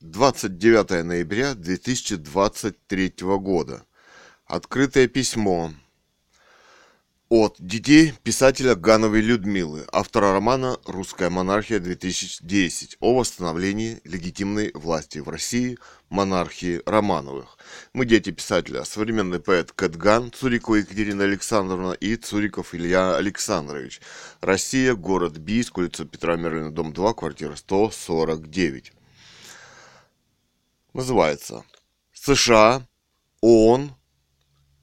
29 ноября 2023 года. Открытое письмо от детей писателя Гановой Людмилы, автора романа «Русская монархия-2010» о восстановлении легитимной власти в России монархии Романовых. Мы дети писателя, современный поэт Кэтган, Цурикова Екатерина Александровна и Цуриков Илья Александрович. Россия, город Бийск, улица Петра Мерлина, дом 2, квартира 149. Называется США, ООН,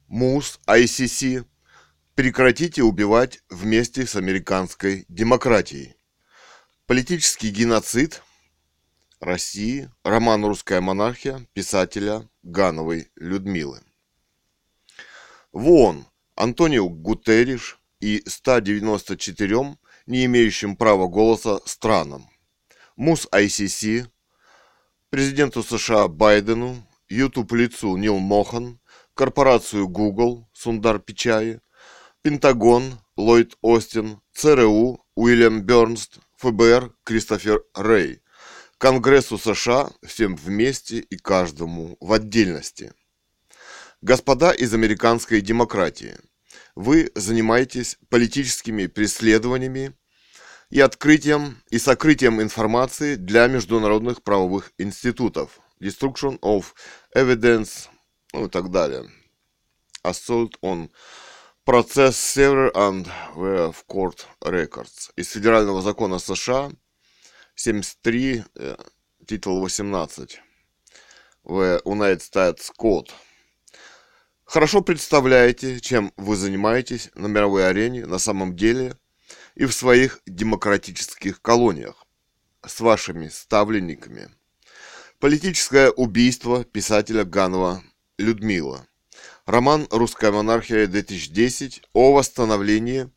МУС, ICC – Прекратите убивать вместе с американской демократией. Политический геноцид России. Роман «Русская монархия» писателя Гановой Людмилы. В ООН Антонио Гутерриш и 194 не имеющим права голоса странам. МУС ICC, президенту США Байдену, YouTube-лицу Нил Мохан, корпорацию Google Сундар Пичаи, Пентагон, Ллойд Остин, ЦРУ, Уильям Бернст, ФБР, Кристофер Рэй, Конгрессу США всем вместе и каждому в отдельности. Господа из американской демократии, вы занимаетесь политическими преследованиями и открытием и сокрытием информации для международных правовых институтов, destruction of evidence, ну и так далее, assault on Процесс Sever and в Court Records. Из Федерального закона США 73, э, титул 18 в United States Code. Хорошо представляете, чем вы занимаетесь на мировой арене на самом деле и в своих демократических колониях с вашими ставленниками. Политическое убийство писателя Ганова Людмила – Роман «Русская монархия-2010» о восстановлении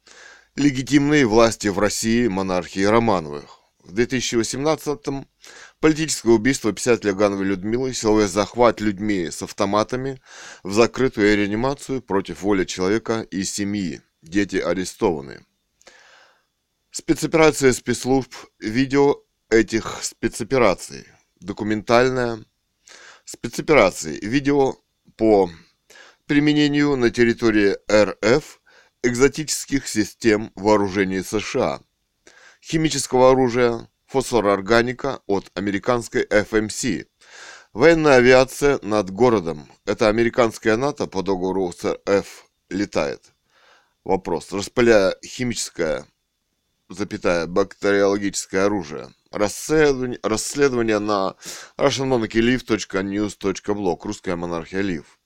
легитимной власти в России монархии Романовых. В 2018-м политическое убийство писателя Гановой Людмилы, силовой захват людьми с автоматами в закрытую реанимацию против воли человека и семьи. Дети арестованы. Спецоперация спецслужб, видео этих спецопераций. Документальная спецоперации, видео по применению на территории РФ экзотических систем вооружений США, химического оружия, фосфорорганика от американской FMC, военная авиация над городом. Это американская НАТО по договору с РФ летает. Вопрос. Распыляя химическое, запятая, бактериологическое оружие. Расследование, расследование на russianmonarchylive.news.blog. Русская монархия Лив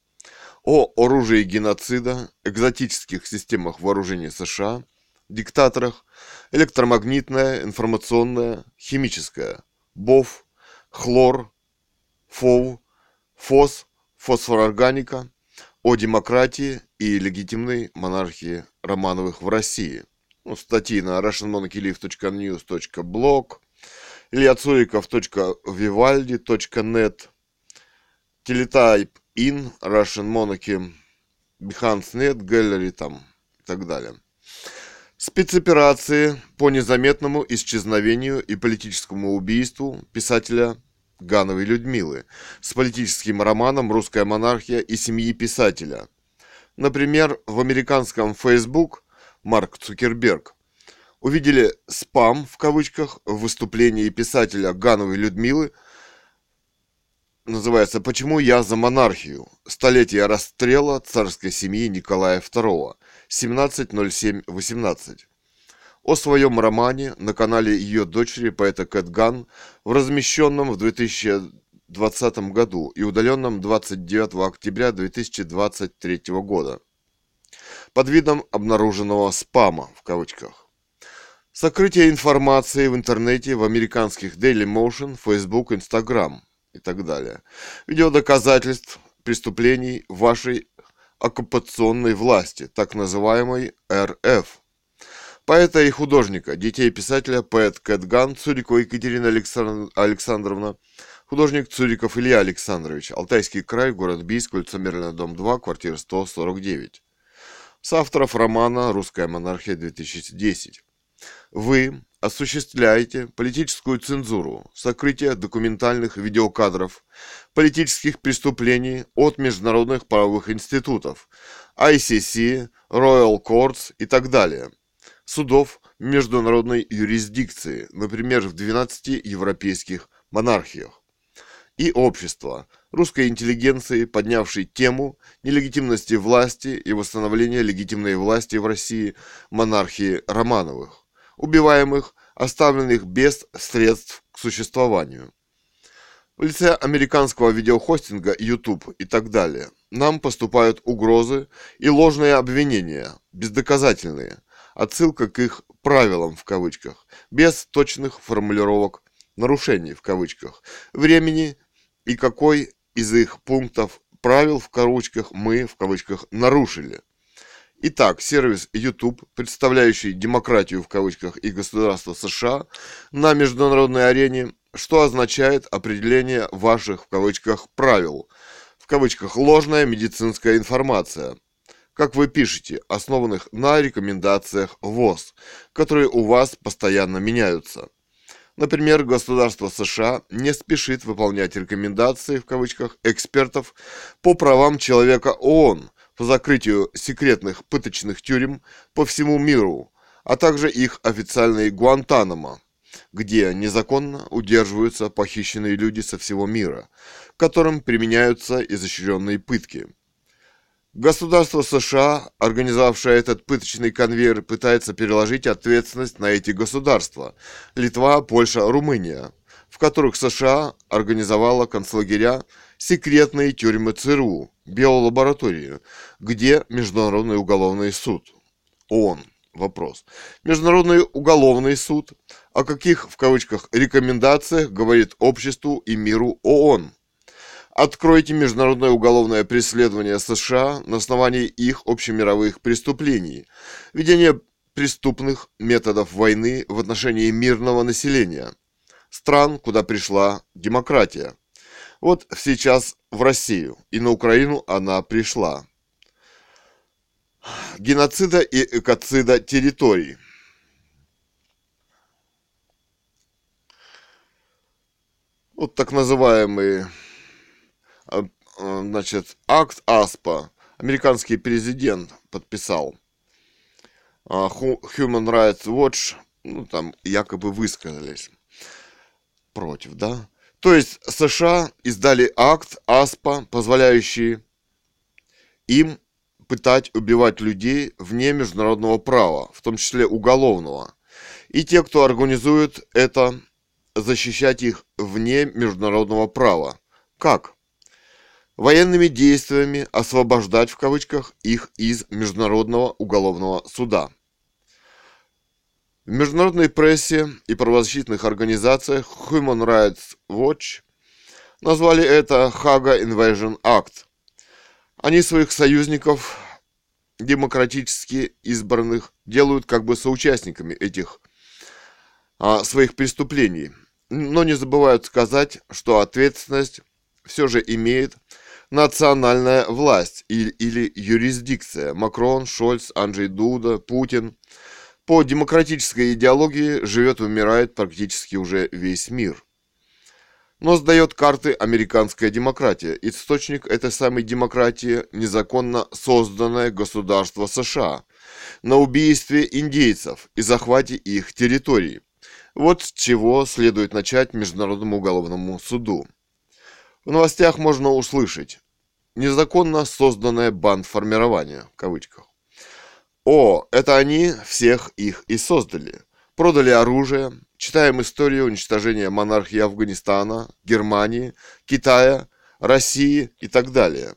о оружии геноцида, экзотических системах вооружения США, диктаторах, электромагнитная, информационная, химическая, БОВ, хлор, ФОВ, ФОС, фосфорорганика, о демократии и легитимной монархии Романовых в России. Ну, статьи на russianmonarchylive.news.blog, iliatsуриков.vivaldi.net, телетайп in, Russian Monarchy, Behance.net, Gallery там и так далее. Спецоперации по незаметному исчезновению и политическому убийству писателя Гановой Людмилы с политическим романом «Русская монархия» и семьи писателя. Например, в американском Facebook Марк Цукерберг увидели «спам» в кавычках в выступлении писателя Гановой Людмилы – называется «Почему я за монархию? Столетие расстрела царской семьи Николая II. 17.07.18». О своем романе на канале ее дочери поэта Кэтган в размещенном в 2020 году и удаленном 29 октября 2023 года под видом обнаруженного спама в кавычках. Сокрытие информации в интернете в американских Daily Motion, Facebook, Instagram – и так далее. Видеодоказательств преступлений вашей оккупационной власти, так называемой РФ. Поэта и художника, детей писателя, поэт Кэтган, Цурикова Екатерина Александровна, художник Цуриков Илья Александрович, Алтайский край, город Бийск, улица Мерлина, дом 2, квартира 149. С авторов романа «Русская монархия-2010». Вы, осуществляете политическую цензуру, сокрытие документальных видеокадров, политических преступлений от международных правовых институтов, ICC, Royal Courts и так далее, судов международной юрисдикции, например, в 12 европейских монархиях, и общества, русской интеллигенции, поднявшей тему нелегитимности власти и восстановления легитимной власти в России монархии Романовых убиваемых, оставленных без средств к существованию. В лице американского видеохостинга YouTube и так далее нам поступают угрозы и ложные обвинения, бездоказательные, отсылка к их «правилам» в кавычках, без точных формулировок «нарушений» в кавычках, времени и какой из их пунктов правил в кавычках мы в кавычках нарушили. Итак, сервис YouTube, представляющий демократию в кавычках и государство США на международной арене, что означает определение ваших в кавычках правил, в кавычках ложная медицинская информация, как вы пишете, основанных на рекомендациях ВОЗ, которые у вас постоянно меняются. Например, государство США не спешит выполнять рекомендации в кавычках экспертов по правам человека ООН, по закрытию секретных пыточных тюрем по всему миру, а также их официальной Гуантанамо, где незаконно удерживаются похищенные люди со всего мира, которым применяются изощренные пытки. Государство США, организовавшее этот пыточный конвейер, пытается переложить ответственность на эти государства – Литва, Польша, Румыния, в которых США организовала концлагеря секретные тюрьмы ЦРУ, биолабораторию, где Международный уголовный суд. ООН. Вопрос. Международный уголовный суд о каких, в кавычках, рекомендациях говорит обществу и миру ООН? Откройте международное уголовное преследование США на основании их общемировых преступлений, ведение преступных методов войны в отношении мирного населения, стран, куда пришла демократия. Вот сейчас в Россию, и на Украину она пришла. Геноцида и экоцида территорий. Вот так называемый а, значит, акт АСПА, американский президент подписал. А, Human Rights Watch, ну, там якобы высказались против, да? То есть США издали акт АСПА, позволяющий им пытать, убивать людей вне международного права, в том числе уголовного. И те, кто организует это, защищать их вне международного права. Как? Военными действиями освобождать в кавычках их из Международного уголовного суда. В международной прессе и правозащитных организациях Human Rights Watch назвали это Haga Invasion Act. Они своих союзников, демократически избранных, делают как бы соучастниками этих а, своих преступлений. Но не забывают сказать, что ответственность все же имеет национальная власть или, или юрисдикция. Макрон, Шольц, Анджей Дуда, Путин – по демократической идеологии живет и умирает практически уже весь мир. Но сдает карты американская демократия. Источник этой самой демократии – незаконно созданное государство США на убийстве индейцев и захвате их территорий. Вот с чего следует начать Международному уголовному суду. В новостях можно услышать «незаконно созданное бандформирование» в кавычках. О, это они всех их и создали. Продали оружие. Читаем историю уничтожения монархии Афганистана, Германии, Китая, России и так далее.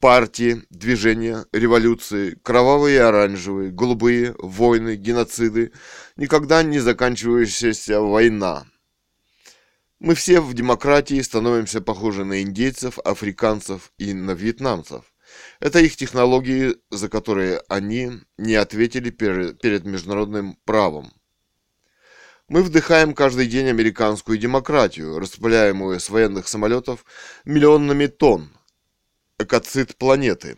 Партии, движения, революции, кровавые оранжевые, голубые, войны, геноциды, никогда не заканчивающаяся война. Мы все в демократии становимся похожи на индейцев, африканцев и на вьетнамцев. Это их технологии, за которые они не ответили перед международным правом. Мы вдыхаем каждый день американскую демократию, распыляемую с военных самолетов миллионами тонн. Экоцид планеты.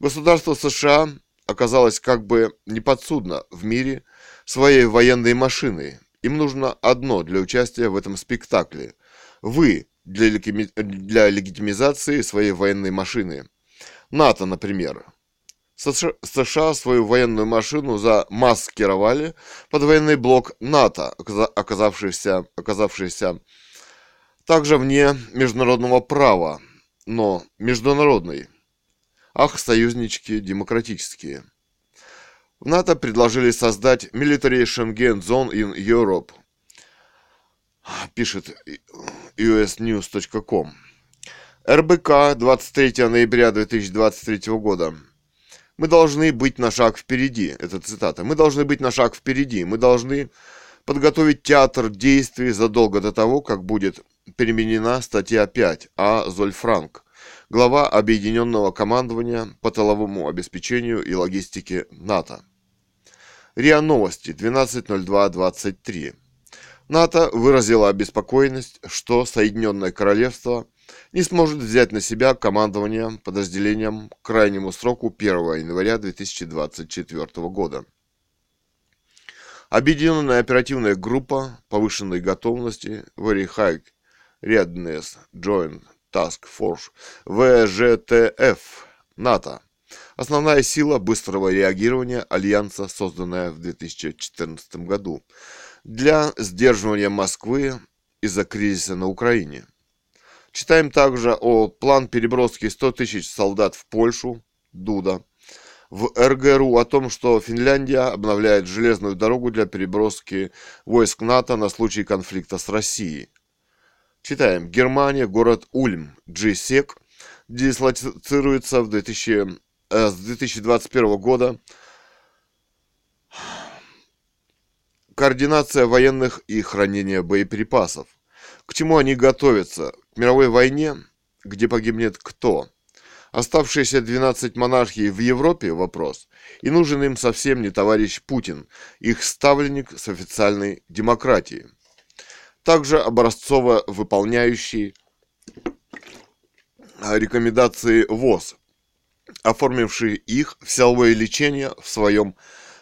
Государство США оказалось как бы неподсудно в мире своей военной машины. Им нужно одно для участия в этом спектакле. Вы для, для легитимизации своей военной машины. НАТО, например. США свою военную машину замаскировали под военный блок НАТО, оказавшийся, оказавшийся также вне международного права, но международный. Ах, союзнички демократические. В НАТО предложили создать Military Schengen Zone in Europe, пишет usnews.com. РБК 23 ноября 2023 года. Мы должны быть на шаг впереди. Это цитата. Мы должны быть на шаг впереди. Мы должны подготовить театр действий задолго до того, как будет переменена статья 5 А. Зольфранк, глава Объединенного командования по тыловому обеспечению и логистике НАТО. РИА Новости 12.02.23. НАТО выразило обеспокоенность, что Соединенное Королевство не сможет взять на себя командование подразделением к крайнему сроку 1 января 2024 года. Объединенная оперативная группа повышенной готовности Very High Readiness Joint Task Force ВЖТФ НАТО Основная сила быстрого реагирования Альянса, созданная в 2014 году для сдерживания Москвы из-за кризиса на Украине. Читаем также о план переброски 100 тысяч солдат в Польшу, Дуда, в РГРУ о том, что Финляндия обновляет железную дорогу для переброски войск НАТО на случай конфликта с Россией. Читаем. Германия, город Ульм, Джисек, дислоцируется в 2000, э, с 2021 года координация военных и хранение боеприпасов. К чему они готовятся? К мировой войне, где погибнет кто? Оставшиеся 12 монархий в Европе – вопрос. И нужен им совсем не товарищ Путин, их ставленник с официальной демократией. Также образцово выполняющий рекомендации ВОЗ, оформивший их в силовое лечение в своем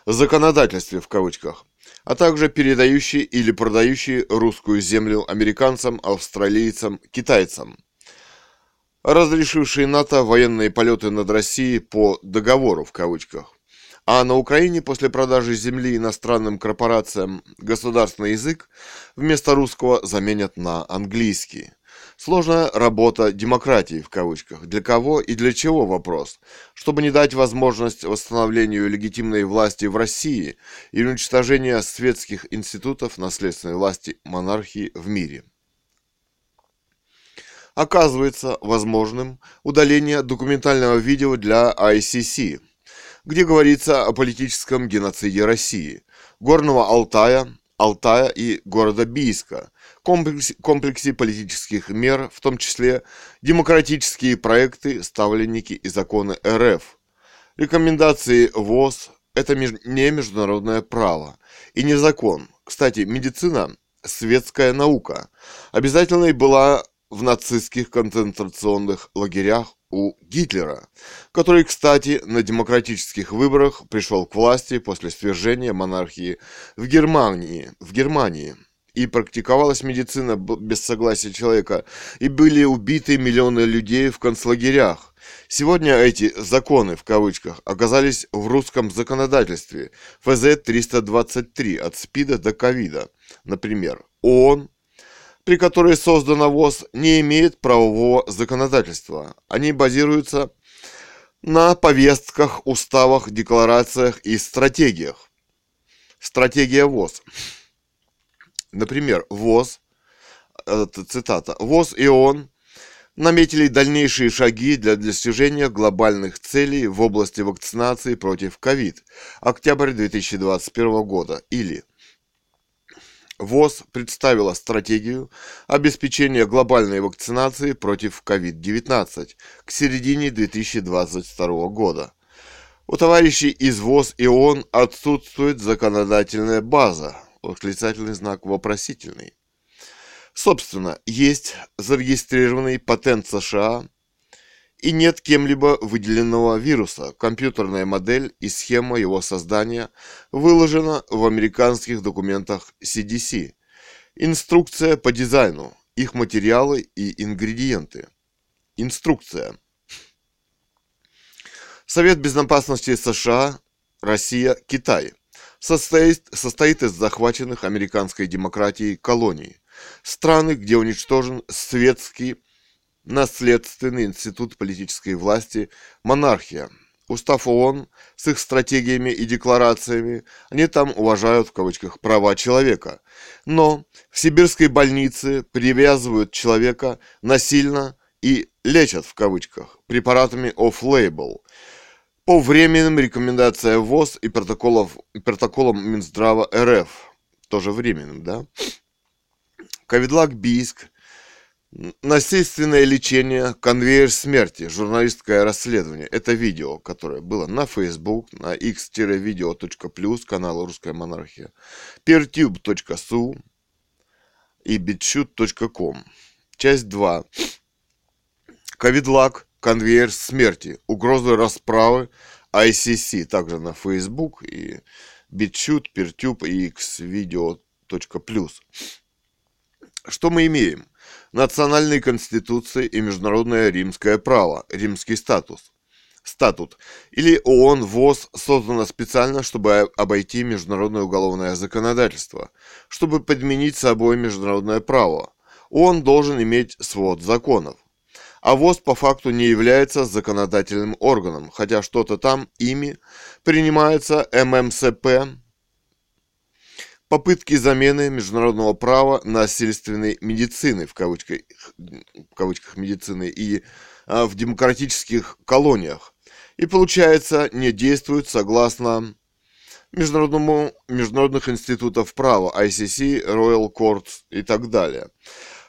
законодательстве в кавычках а также передающий или продающий русскую землю американцам, австралийцам, китайцам, разрешившие НАТО военные полеты над Россией по «договору» в кавычках. А на Украине после продажи земли иностранным корпорациям государственный язык вместо русского заменят на английский. Сложная работа демократии в кавычках. Для кого и для чего вопрос? Чтобы не дать возможность восстановлению легитимной власти в России и уничтожения светских институтов наследственной власти монархии в мире. Оказывается возможным удаление документального видео для ICC, где говорится о политическом геноциде России, Горного Алтая, Алтая и города Бийска, комплексе, комплексе политических мер, в том числе демократические проекты, ставленники и законы РФ. Рекомендации ВОЗ – это не международное право и не закон. Кстати, медицина – светская наука. Обязательной была в нацистских концентрационных лагерях у Гитлера, который, кстати, на демократических выборах пришел к власти после свержения монархии в Германии, в Германии. И практиковалась медицина без согласия человека, и были убиты миллионы людей в концлагерях. Сегодня эти «законы» в кавычках оказались в русском законодательстве ФЗ-323 от СПИДа до ковида. Например, ООН при которой создана ВОЗ, не имеет правового законодательства. Они базируются на повестках, уставах, декларациях и стратегиях. Стратегия ВОЗ. Например, ВОЗ, цитата, ВОЗ и ООН наметили дальнейшие шаги для достижения глобальных целей в области вакцинации против ковид. Октябрь 2021 года. Или ВОЗ представила стратегию обеспечения глобальной вакцинации против COVID-19 к середине 2022 года. У товарищей из ВОЗ и ООН отсутствует законодательная база, восклицательный знак вопросительный. Собственно, есть зарегистрированный патент США и нет кем-либо выделенного вируса. Компьютерная модель и схема его создания выложена в американских документах CDC. Инструкция по дизайну, их материалы и ингредиенты. Инструкция. Совет Безопасности США, Россия, Китай состоит, состоит из захваченных американской демократией колоний, страны, где уничтожен светский наследственный институт политической власти – монархия. Устав ООН с их стратегиями и декларациями, они там уважают в кавычках права человека. Но в сибирской больнице привязывают человека насильно и лечат в кавычках препаратами off-label по временным рекомендациям ВОЗ и протоколов, протоколам Минздрава РФ. Тоже временным, да? Ковидлак Бийск – Насильственное лечение, конвейер смерти, журналистское расследование. Это видео, которое было на Facebook, на x-video.plus, канал Русская монархия, peertube.su и bitshoot.com. Часть 2. Ковидлак, конвейер смерти, угрозы расправы, ICC, также на Facebook и BitChute, PeerTube и xvideo.plus. Что мы имеем? национальной конституции и международное римское право, римский статус. Статут или ООН ВОЗ создана специально, чтобы обойти международное уголовное законодательство, чтобы подменить собой международное право. ООН должен иметь свод законов. А ВОЗ по факту не является законодательным органом, хотя что-то там ими принимается ММСП, попытки замены международного права насильственной медицины, в кавычках, в кавычках медицины, и а, в демократических колониях. И получается, не действуют согласно международному, международных институтов права, ICC, Royal Courts и так далее.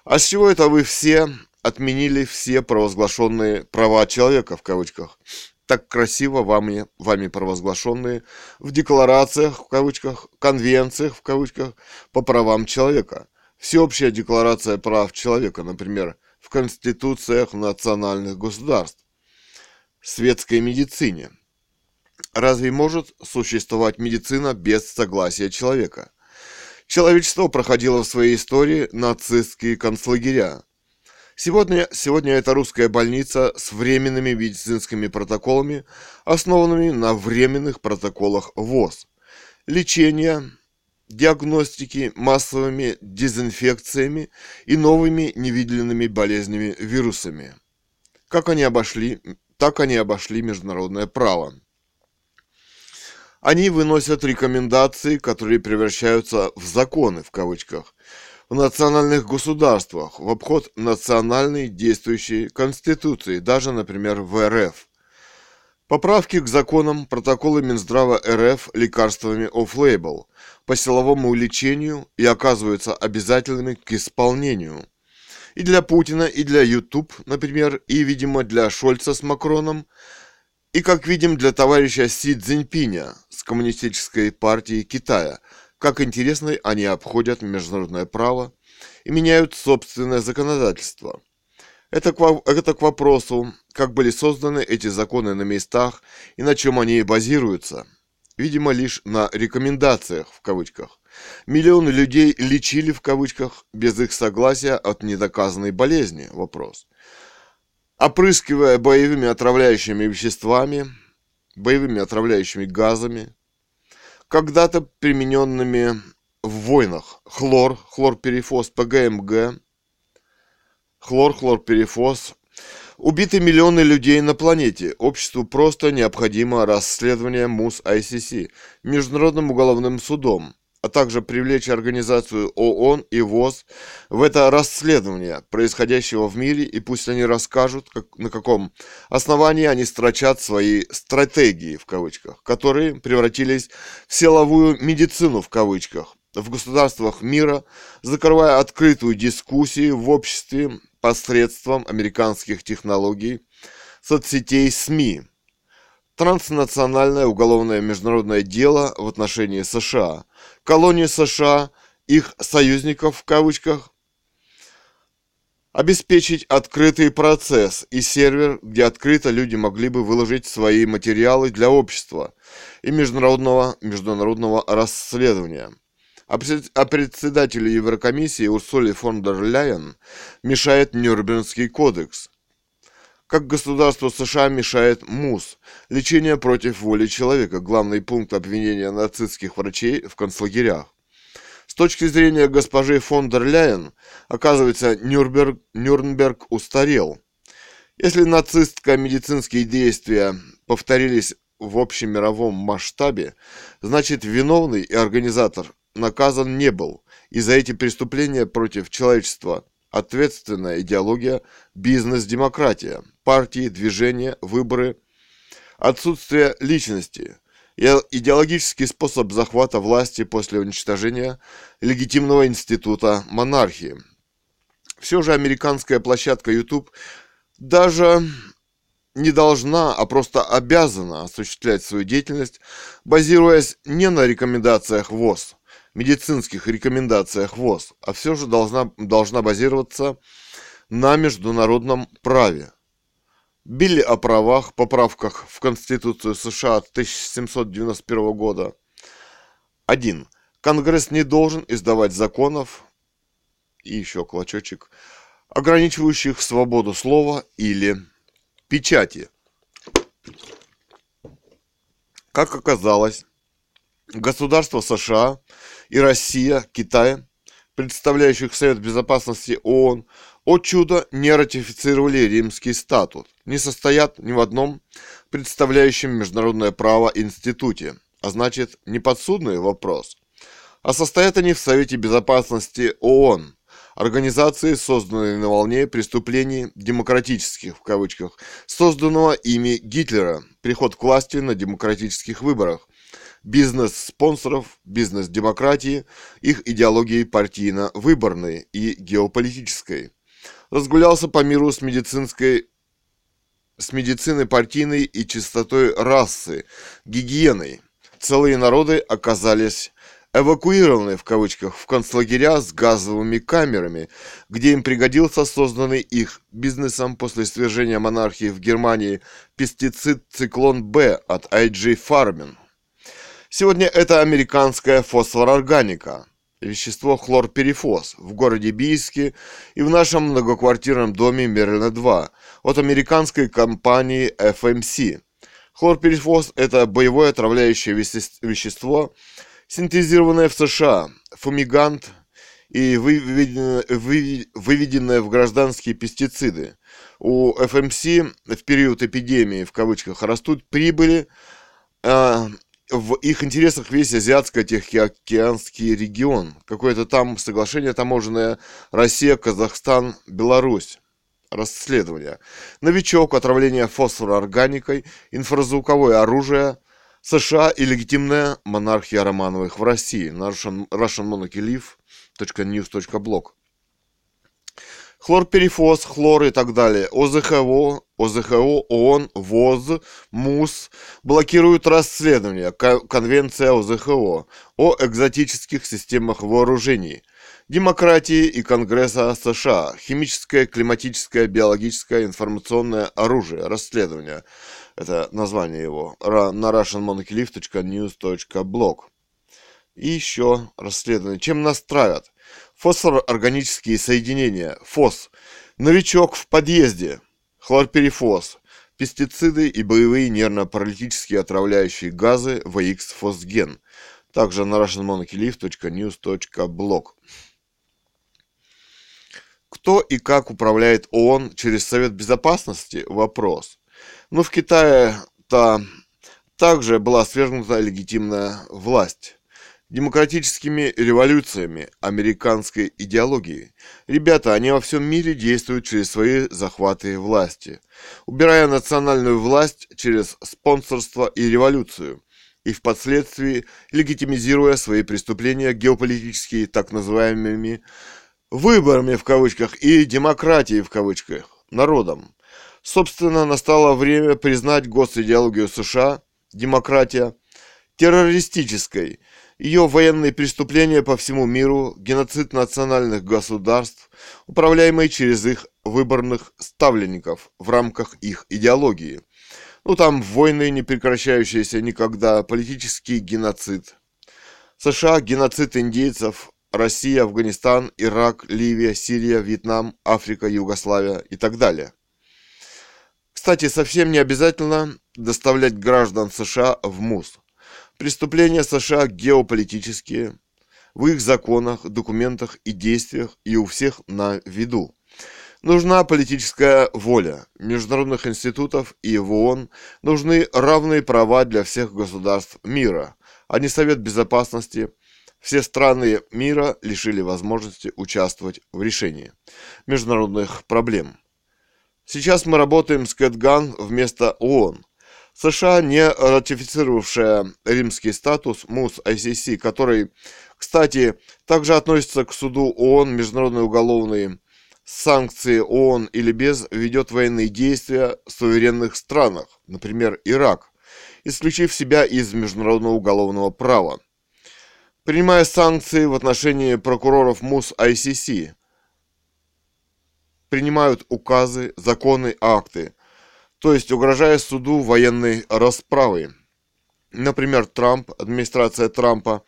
А с чего это вы все отменили все провозглашенные права человека, в кавычках, так красиво вами, вами провозглашенные в декларациях, в кавычках, конвенциях, в кавычках, по правам человека. Всеобщая декларация прав человека, например, в конституциях национальных государств, светской медицине. Разве может существовать медицина без согласия человека? Человечество проходило в своей истории нацистские концлагеря, Сегодня, сегодня это русская больница с временными медицинскими протоколами, основанными на временных протоколах ВОЗ. Лечение, диагностики массовыми дезинфекциями и новыми невиданными болезнями вирусами. Как они обошли, так они обошли международное право. Они выносят рекомендации, которые превращаются в законы, в кавычках, в национальных государствах в обход национальной действующей конституции, даже, например, в РФ. Поправки к законам протоколы Минздрава РФ лекарствами off-label по силовому лечению и оказываются обязательными к исполнению. И для Путина, и для YouTube, например, и, видимо, для Шольца с Макроном, и, как видим, для товарища Си Цзиньпиня с Коммунистической партии Китая – как интересно они обходят международное право и меняют собственное законодательство. Это к, это к вопросу, как были созданы эти законы на местах и на чем они базируются. Видимо, лишь на рекомендациях, в кавычках. Миллионы людей лечили, в кавычках, без их согласия от недоказанной болезни, вопрос. Опрыскивая боевыми отравляющими веществами, боевыми отравляющими газами, когда-то примененными в войнах. Хлор, хлорперифос, ПГМГ, хлор, хлорперифос. Убиты миллионы людей на планете. Обществу просто необходимо расследование МУС ICC, Международным уголовным судом а также привлечь организацию ООН и ВОЗ в это расследование происходящего в мире, и пусть они расскажут, как, на каком основании они строчат свои «стратегии», в кавычках, которые превратились в силовую медицину, в кавычках, в государствах мира, закрывая открытую дискуссию в обществе посредством американских технологий, соцсетей СМИ, транснациональное уголовное международное дело в отношении США, колонии США, их союзников в кавычках, Обеспечить открытый процесс и сервер, где открыто люди могли бы выложить свои материалы для общества и международного, международного расследования. А, а председателю Еврокомиссии Урсуле фон дер Ляйен мешает Нюрнбергский кодекс. Как государство США мешает МУС – лечение против воли человека, главный пункт обвинения нацистских врачей в концлагерях. С точки зрения госпожи фон дер Ляйен, оказывается, Нюрнберг, Нюрнберг устарел. Если нацистско-медицинские действия повторились в общемировом масштабе, значит виновный и организатор наказан не был, и за эти преступления против человечества ответственная идеология, бизнес-демократия, партии, движения, выборы, отсутствие личности – идеологический способ захвата власти после уничтожения легитимного института монархии. Все же американская площадка YouTube даже не должна, а просто обязана осуществлять свою деятельность, базируясь не на рекомендациях ВОЗ, медицинских рекомендациях ВОЗ, а все же должна, должна базироваться на международном праве – Билли о правах, поправках в Конституцию США 1791 года. 1. Конгресс не должен издавать законов, и еще клочочек, ограничивающих свободу слова или печати. Как оказалось, государства США и Россия, Китай, представляющих Совет Безопасности ООН, о чудо, не ратифицировали римский статут, не состоят ни в одном представляющем международное право институте, а значит, не подсудный вопрос. А состоят они в Совете Безопасности ООН, организации, созданной на волне преступлений демократических, в кавычках, созданного ими Гитлера, приход к власти на демократических выборах, бизнес-спонсоров, бизнес-демократии, их идеологии партийно-выборной и геополитической разгулялся по миру с медицинской с медициной партийной и чистотой расы, гигиеной. Целые народы оказались эвакуированы в кавычках в концлагеря с газовыми камерами, где им пригодился созданный их бизнесом после свержения монархии в Германии пестицид циклон Б от IG Farming. Сегодня это американская фосфорорганика, вещество хлорперифос в городе Бийске и в нашем многоквартирном доме Мерлина-2 от американской компании FMC. Хлорперифос – это боевое отравляющее вещество, синтезированное в США, фумигант и выведенное, в гражданские пестициды. У FMC в период эпидемии, в кавычках, растут прибыли, а, в их интересах весь Азиатско-Тихоокеанский регион. Какое-то там соглашение таможенное Россия, Казахстан, Беларусь. Расследование. Новичок, отравление фосфороорганикой, инфразвуковое оружие, США и легитимная монархия Романовых в России. Russian, russianmonarchylive.news.blog хлорперифос, хлор и так далее, ОЗХО, ОЗХО, ООН, ВОЗ, МУС блокируют расследование, Конвенция ОЗХО о экзотических системах вооружений, демократии и Конгресса США, химическое, климатическое, биологическое, информационное оружие, расследование. Это название его на russianmonarchylive.news.blog. И еще расследование. Чем нас травят? Фосфорорганические соединения. ФОС. Новичок в подъезде. Хлорперифос. Пестициды и боевые нервно-паралитические отравляющие газы ВХ-фосген. Также на russianmonarchylive.news.blog. Кто и как управляет ООН через Совет Безопасности? Вопрос. Ну, в Китае-то также была свергнута легитимная власть демократическими революциями американской идеологии. Ребята, они во всем мире действуют через свои захваты власти, убирая национальную власть через спонсорство и революцию, и впоследствии легитимизируя свои преступления геополитические так называемыми «выборами» в кавычках и «демократией» в кавычках народом. Собственно, настало время признать госидеологию США, демократия, террористической – Ее военные преступления по всему миру, геноцид национальных государств, управляемый через их выборных ставленников в рамках их идеологии. Ну там войны, не прекращающиеся никогда, политический геноцид. США – геноцид индейцев, Россия, Афганистан, Ирак, Ливия, Сирия, Вьетнам, Африка, Югославия и так далее. Кстати, совсем не обязательно доставлять граждан США в МУС. Преступления США геополитические, в их законах, документах и действиях и у всех на виду. Нужна политическая воля международных институтов и в ООН. Нужны равные права для всех государств мира, а не Совет Безопасности. Все страны мира лишили возможности участвовать в решении международных проблем. Сейчас мы работаем с Кэтган вместо ООН. США, не ратифицировавшая римский статус МУС ICC, который, кстати, также относится к суду ООН, Международный уголовный санкции ООН или без, ведет военные действия в суверенных странах, например, Ирак, исключив себя из международного уголовного права. Принимая санкции в отношении прокуроров МУС ICC, принимают указы, законы, акты – то есть угрожая суду военной расправы. Например, Трамп, администрация Трампа,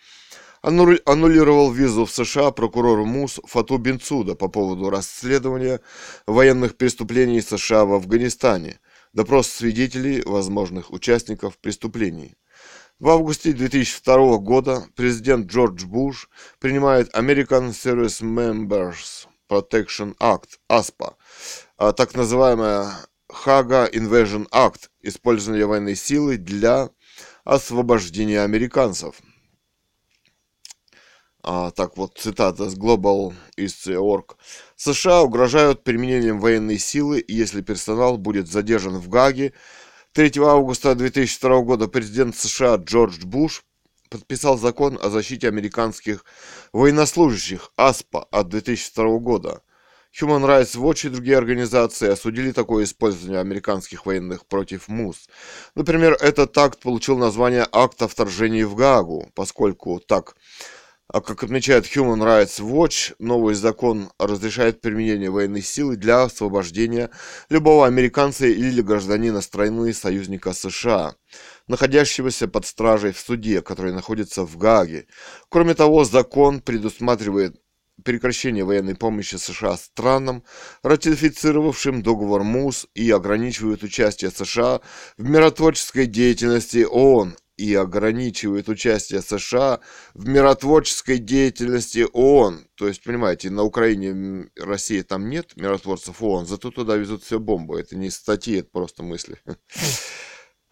аннулировал визу в США прокурору МУС Фату Бенцуда по поводу расследования военных преступлений США в Афганистане, допрос свидетелей, возможных участников преступлений. В августе 2002 года президент Джордж Буш принимает American Service Members Protection Act, ASPA, а так называемая Хага Invasion Act – использование военной силы для освобождения американцев. А, так вот, цитата с Global Org. США угрожают применением военной силы, если персонал будет задержан в Гаге. 3 августа 2002 года президент США Джордж Буш подписал закон о защите американских военнослужащих АСПА от 2002 года. Human Rights Watch и другие организации осудили такое использование американских военных против МУС. Например, этот акт получил название «Акт о вторжении в Гаагу», поскольку так, а как отмечает Human Rights Watch, новый закон разрешает применение военной силы для освобождения любого американца или гражданина страны союзника США, находящегося под стражей в суде, который находится в Гааге. Кроме того, закон предусматривает прекращение военной помощи США странам, ратифицировавшим договор МУС и ограничивают участие США в миротворческой деятельности ООН и ограничивает участие США в миротворческой деятельности ООН. То есть, понимаете, на Украине России там нет миротворцев ООН, зато туда везут все бомбы. Это не статьи, это просто мысли.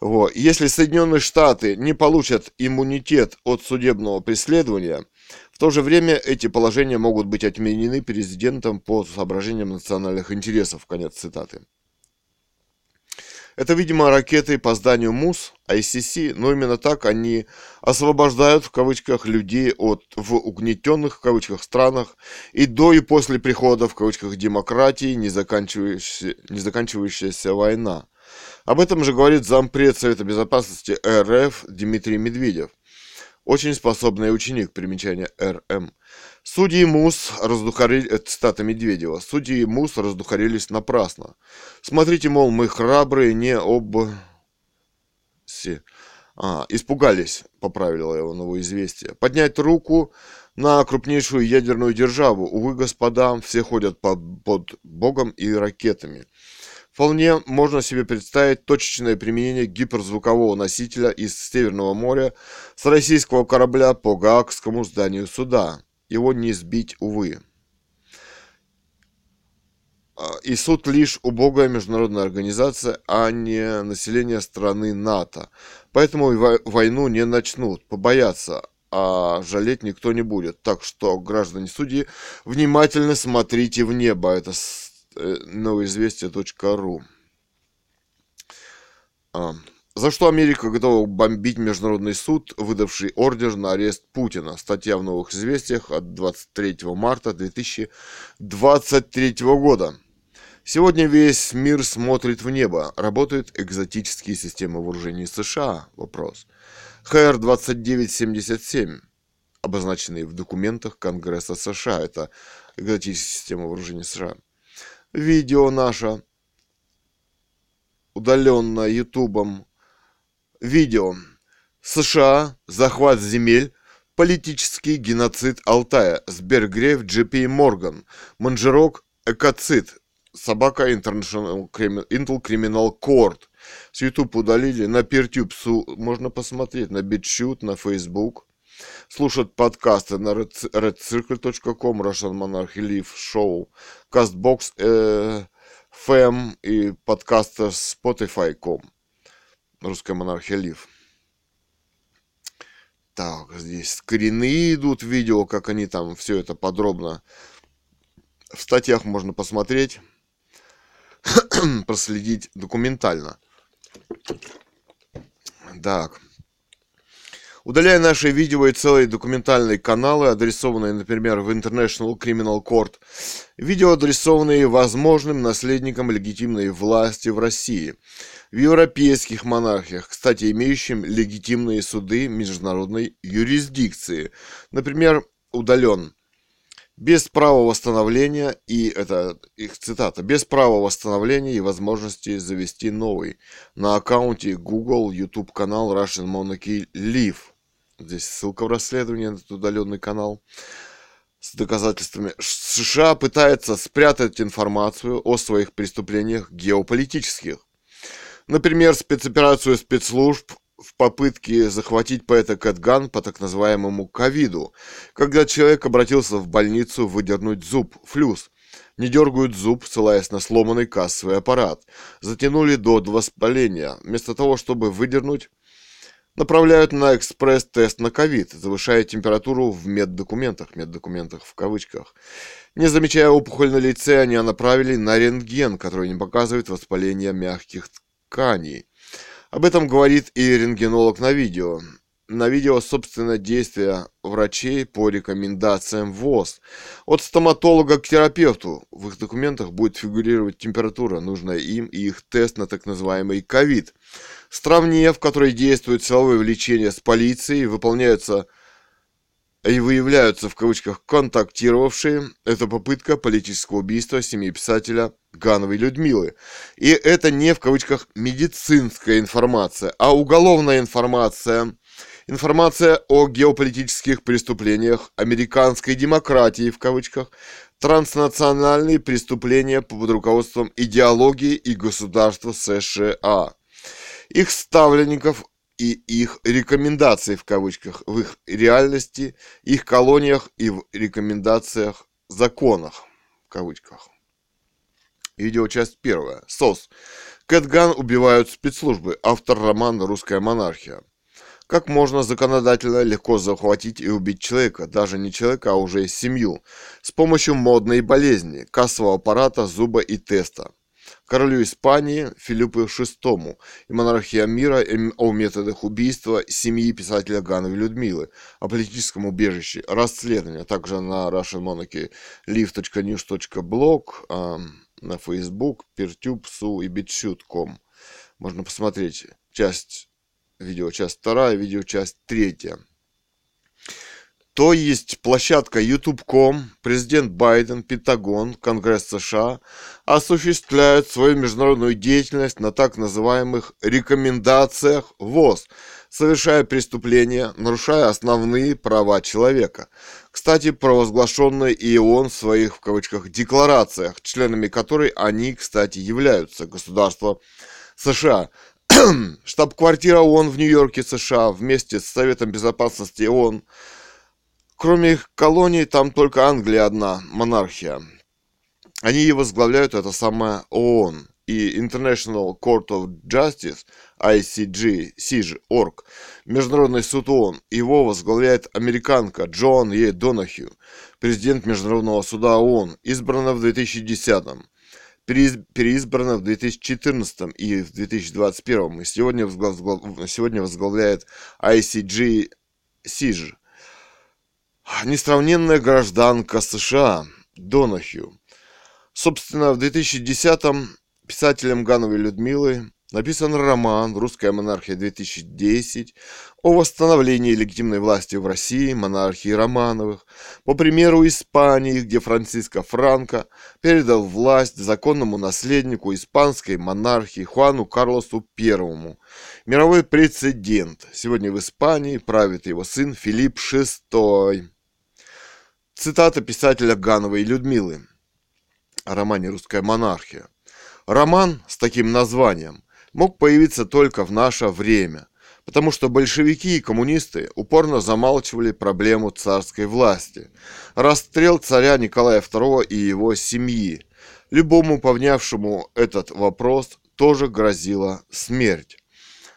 Вот. Если Соединенные Штаты не получат иммунитет от судебного преследования – в то же время эти положения могут быть отменены президентом по соображениям национальных интересов. Конец цитаты. Это, видимо, ракеты по зданию МУС, ICC, но именно так они освобождают, в кавычках, людей от в угнетенных, в кавычках, странах и до и после прихода, в кавычках, демократии, не заканчивающаяся, не заканчивающаяся война. Об этом же говорит зампред Совета Безопасности РФ Дмитрий Медведев. Очень способный ученик, примечание РМ. Судьи МУС раздухарили... Это цитата Медведева. Судьи МУС раздухарились напрасно. Смотрите, мол, мы храбрые, не об... Си. А, испугались, поправила его новое известие. Поднять руку на крупнейшую ядерную державу. Увы, господа, все ходят под, под Богом и ракетами. Вполне можно себе представить точечное применение гиперзвукового носителя из Северного моря с российского корабля по Гаагскому зданию суда. Его не сбить, увы. А, и суд лишь убогая международная организация, а не население страны НАТО. Поэтому войну не начнут, побоятся, а жалеть никто не будет. Так что, граждане судьи, внимательно смотрите в небо. Это новоизвестия.ру. А, за что Америка готова бомбить Международный суд, выдавший ордер на арест Путина? Статья в «Новых известиях» от 23 марта 2023 года. Сегодня весь мир смотрит в небо. Работают экзотические системы вооружений США? Вопрос. ХР-2977. обозначенные в документах Конгресса США. Это экзотическая система вооружений США. Видео наше, удаленно ютубом. Видео. США, захват земель, политический геноцид Алтая, Сбергрейв, Джи Морган, Манжерок, Экоцид, собака International Intel Criminal Court. С YouTube удалили, на Peertube можно посмотреть, на BitChute, на Facebook. Слушать подкасты на redcircle.com, Russian Monarchy Live Show, CastBox, э, FM и подкасты Spotify.com. Русская монархия Лив. Так, здесь скрины идут, видео, как они там все это подробно в статьях можно посмотреть, проследить документально. Так. Удаляя наши видео и целые документальные каналы, адресованные, например, в International Criminal Court, видео, адресованные возможным наследникам легитимной власти в России, в европейских монархиях, кстати, имеющим легитимные суды международной юрисдикции, например, удален. Без права восстановления и, это их цитата, без права восстановления и возможности завести новый на аккаунте Google YouTube канал Russian Monarchy Live. Здесь ссылка в расследовании на этот удаленный канал с доказательствами. США пытается спрятать информацию о своих преступлениях геополитических. Например, спецоперацию спецслужб в попытке захватить поэта Кэтган по так называемому ковиду, когда человек обратился в больницу выдернуть зуб, флюс. Не дергают зуб, ссылаясь на сломанный кассовый аппарат. Затянули до воспаления. Вместо того, чтобы выдернуть, направляют на экспресс-тест на ковид, завышая температуру в меддокументах, меддокументах в кавычках. Не замечая опухоль на лице, они направили на рентген, который не показывает воспаление мягких тканей. Об этом говорит и рентгенолог на видео. На видео, собственно, действия врачей по рекомендациям ВОЗ. От стоматолога к терапевту. В их документах будет фигурировать температура, нужная им, и их тест на так называемый ковид. Стране, в которой действует силовое влечение с полицией, выполняются и выявляются в кавычках контактировавшие, это попытка политического убийства семьи писателя Гановой Людмилы. И это не в кавычках медицинская информация, а уголовная информация. Информация о геополитических преступлениях американской демократии в кавычках, транснациональные преступления под руководством идеологии и государства США. Их ставленников и их рекомендации в кавычках в их реальности, их колониях и в рекомендациях законах в кавычках. Видео часть первая. СОС. Кэтган убивают спецслужбы. Автор романа «Русская монархия». Как можно законодательно легко захватить и убить человека, даже не человека, а уже семью, с помощью модной болезни, кассового аппарата, зуба и теста королю Испании Филиппу VI и монархия мира о методах убийства семьи писателя Гановой Людмилы, о политическом убежище, расследование, также на Russian Monarchy live.news.blog, на Facebook, Peertube, Су и BitChute.com. Можно посмотреть часть видео, часть вторая, видео, часть третья. То есть площадка YouTube.com, президент Байден, Пентагон, Конгресс США осуществляют свою международную деятельность на так называемых рекомендациях ВОЗ, совершая преступления, нарушая основные права человека. Кстати, провозглашенные и ООН в своих, в кавычках, декларациях, членами которой они, кстати, являются, государство США. Штаб-квартира ООН в Нью-Йорке, США, вместе с Советом Безопасности ООН – Кроме их колоний, там только Англия одна, монархия. Они и возглавляют это самое ООН и International Court of Justice, ICG, CIJ, org, Международный суд ООН. Его возглавляет американка Джоан Е. Донахью, президент Международного суда ООН, избрана в 2010-м переизбрана в 2014 и в 2021 и сегодня, сегодня возглавляет ICG CIJ несравненная гражданка США Донахью. Собственно, в 2010-м писателем Гановой Людмилы написан роман «Русская монархия-2010» о восстановлении легитимной власти в России монархии Романовых, по примеру Испании, где Франциско Франко передал власть законному наследнику испанской монархии Хуану Карлосу I. Мировой прецедент. Сегодня в Испании правит его сын Филипп VI. Цитата писателя Гановой Людмилы о романе «Русская монархия». Роман с таким названием мог появиться только в наше время, потому что большевики и коммунисты упорно замалчивали проблему царской власти, расстрел царя Николая II и его семьи. Любому повнявшему этот вопрос тоже грозила смерть.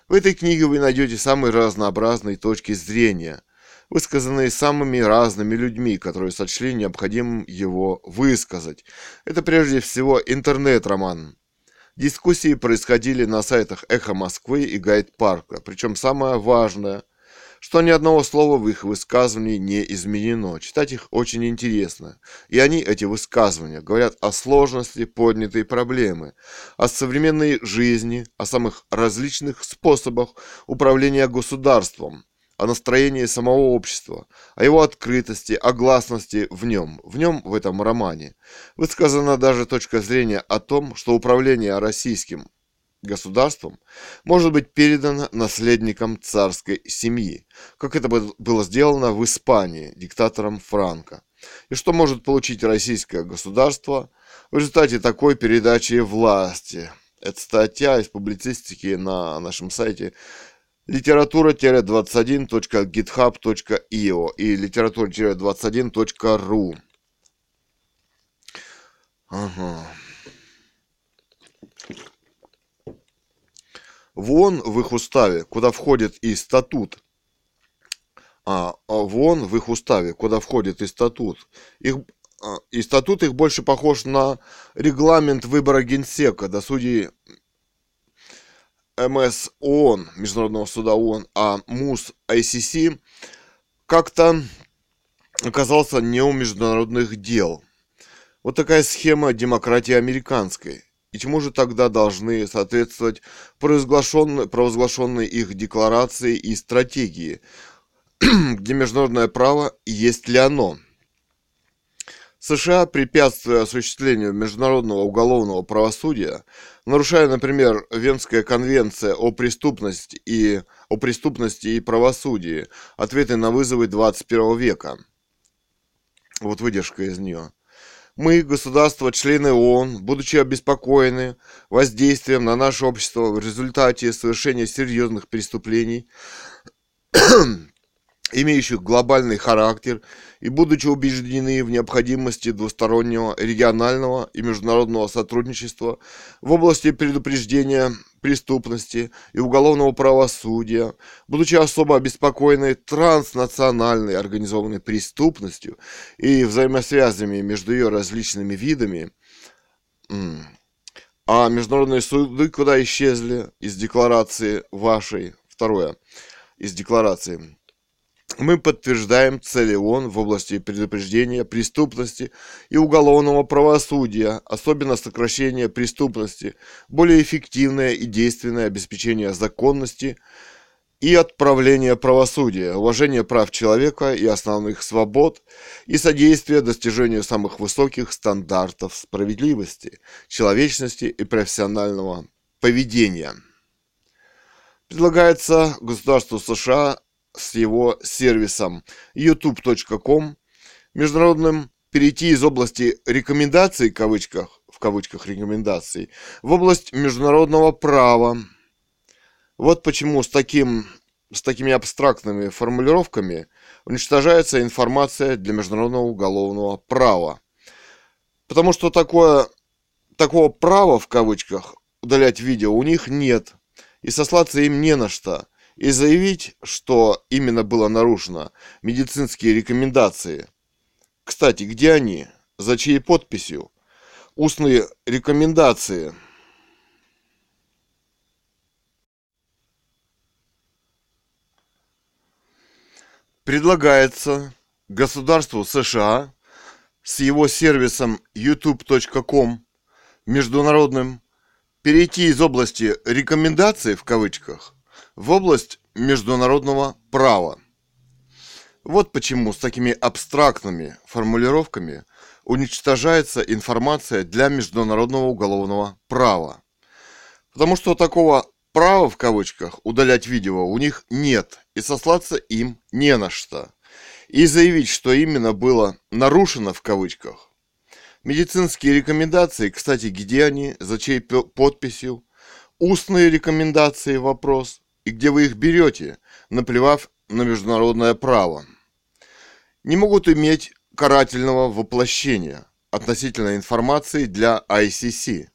В этой книге вы найдете самые разнообразные точки зрения, высказанные самыми разными людьми, которые сочли необходимым его высказать. Это прежде всего интернет-роман, Дискуссии происходили на сайтах «Эхо Москвы» и «Гайд Парка», причем самое важное, что ни одного слова в их высказывании не изменено. Читать их очень интересно. И они, эти высказывания, говорят о сложности поднятой проблемы, о современной жизни, о самых различных способах управления государством, о настроении самого общества, о его открытости, о гласности в нем, в нем, в этом романе. Высказана даже точка зрения о том, что управление российским государством может быть передано наследникам царской семьи, как это было сделано в Испании диктатором Франко, и что может получить российское государство в результате такой передачи власти. Это статья из публицистики на нашем сайте литература-21.github.io и литература-21.ru. Ага. В ООН в их уставе, куда входит и статут, а, а в в их уставе, куда входит и статут, их, а, и статут их больше похож на регламент выбора генсека до судей МС ООН, Международного суда ООН, а МУС ICC как-то оказался не у международных дел. Вот такая схема демократии американской. И чему же тогда должны соответствовать провозглашенные, провозглашенные их декларации и стратегии, где международное право, есть ли оно – США, препятствуя осуществлению международного уголовного правосудия, нарушая, например, Венская конвенция о преступности и о преступности и правосудии, ответы на вызовы 21 века. Вот выдержка из нее. Мы, государства, члены ООН, будучи обеспокоены воздействием на наше общество в результате совершения серьезных преступлений, имеющих глобальный характер и будучи убеждены в необходимости двустороннего регионального и международного сотрудничества в области предупреждения преступности и уголовного правосудия, будучи особо обеспокоены транснациональной организованной преступностью и взаимосвязями между ее различными видами, а международные суды куда исчезли из декларации вашей, второе, из декларации мы подтверждаем цели ООН в области предупреждения преступности и уголовного правосудия, особенно сокращения преступности, более эффективное и действенное обеспечение законности и отправление правосудия, уважение прав человека и основных свобод и содействие достижению самых высоких стандартов справедливости, человечности и профессионального поведения. Предлагается государству США с его сервисом youtube.com международным перейти из области рекомендаций, в кавычках, в кавычках рекомендаций, в область международного права. Вот почему с, таким, с такими абстрактными формулировками уничтожается информация для международного уголовного права. Потому что такое, такого права, в кавычках, удалять видео у них нет. И сослаться им не на что и заявить, что именно было нарушено медицинские рекомендации. Кстати, где они? За чьей подписью? Устные рекомендации. Предлагается государству США с его сервисом youtube.com международным перейти из области рекомендаций в кавычках в область международного права. Вот почему с такими абстрактными формулировками уничтожается информация для международного уголовного права. Потому что такого права в кавычках удалять видео у них нет, и сослаться им не на что. И заявить, что именно было нарушено в кавычках. Медицинские рекомендации, кстати, где они, за чьей подписью? Устные рекомендации, вопрос. И где вы их берете, наплевав на международное право? Не могут иметь карательного воплощения относительно информации для ICC.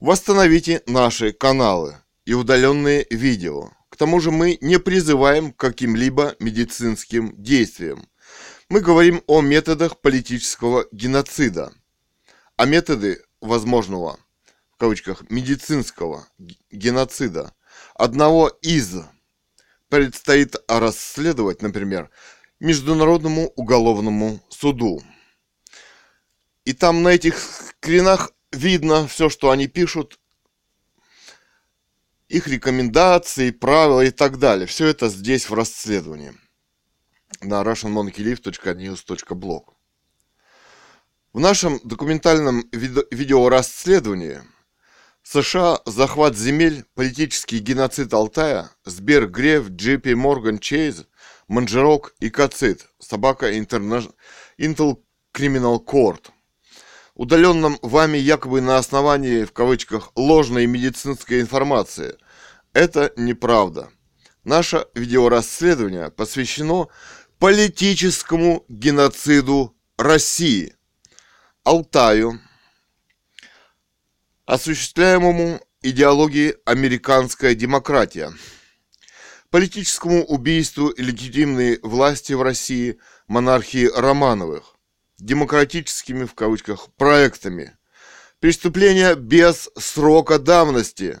Восстановите наши каналы и удаленные видео. К тому же мы не призываем к каким-либо медицинским действиям. Мы говорим о методах политического геноцида, а методы возможного, в кавычках, медицинского геноцида одного из предстоит расследовать, например, Международному уголовному суду. И там на этих скринах видно все, что они пишут, их рекомендации, правила и так далее. Все это здесь в расследовании на russianmonkeylife.news.blog. В нашем документальном виде- видеорасследовании США, захват земель, политический геноцид Алтая, Сбер Греф, Джипи Морган Чейз – Манжерок и Кацит, собака Intel Criminal Court, удаленном вами якобы на основании, в кавычках, ложной медицинской информации. Это неправда. Наше видеорасследование посвящено политическому геноциду России, Алтаю, осуществляемому идеологией «американская демократия», политическому убийству легитимной власти в России монархии Романовых, демократическими в кавычках проектами, преступления без срока давности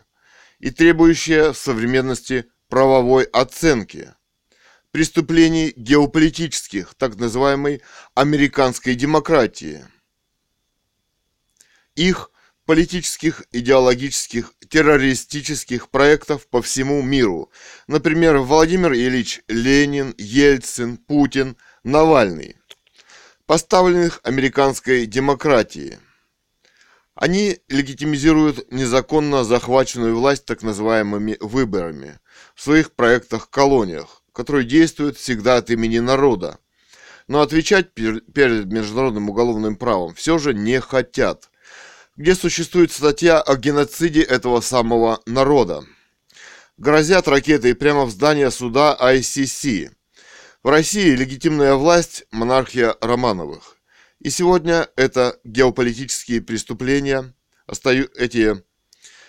и требующие в современности правовой оценки, преступлений геополитических, так называемой американской демократии. Их политических, идеологических, террористических проектов по всему миру. Например, Владимир Ильич Ленин, Ельцин, Путин, Навальный. Поставленных американской демократии. Они легитимизируют незаконно захваченную власть так называемыми выборами в своих проектах-колониях, которые действуют всегда от имени народа. Но отвечать перед международным уголовным правом все же не хотят – где существует статья о геноциде этого самого народа. Грозят ракетой прямо в здание суда ICC. В России легитимная власть – монархия Романовых. И сегодня это геополитические преступления, остаю, эти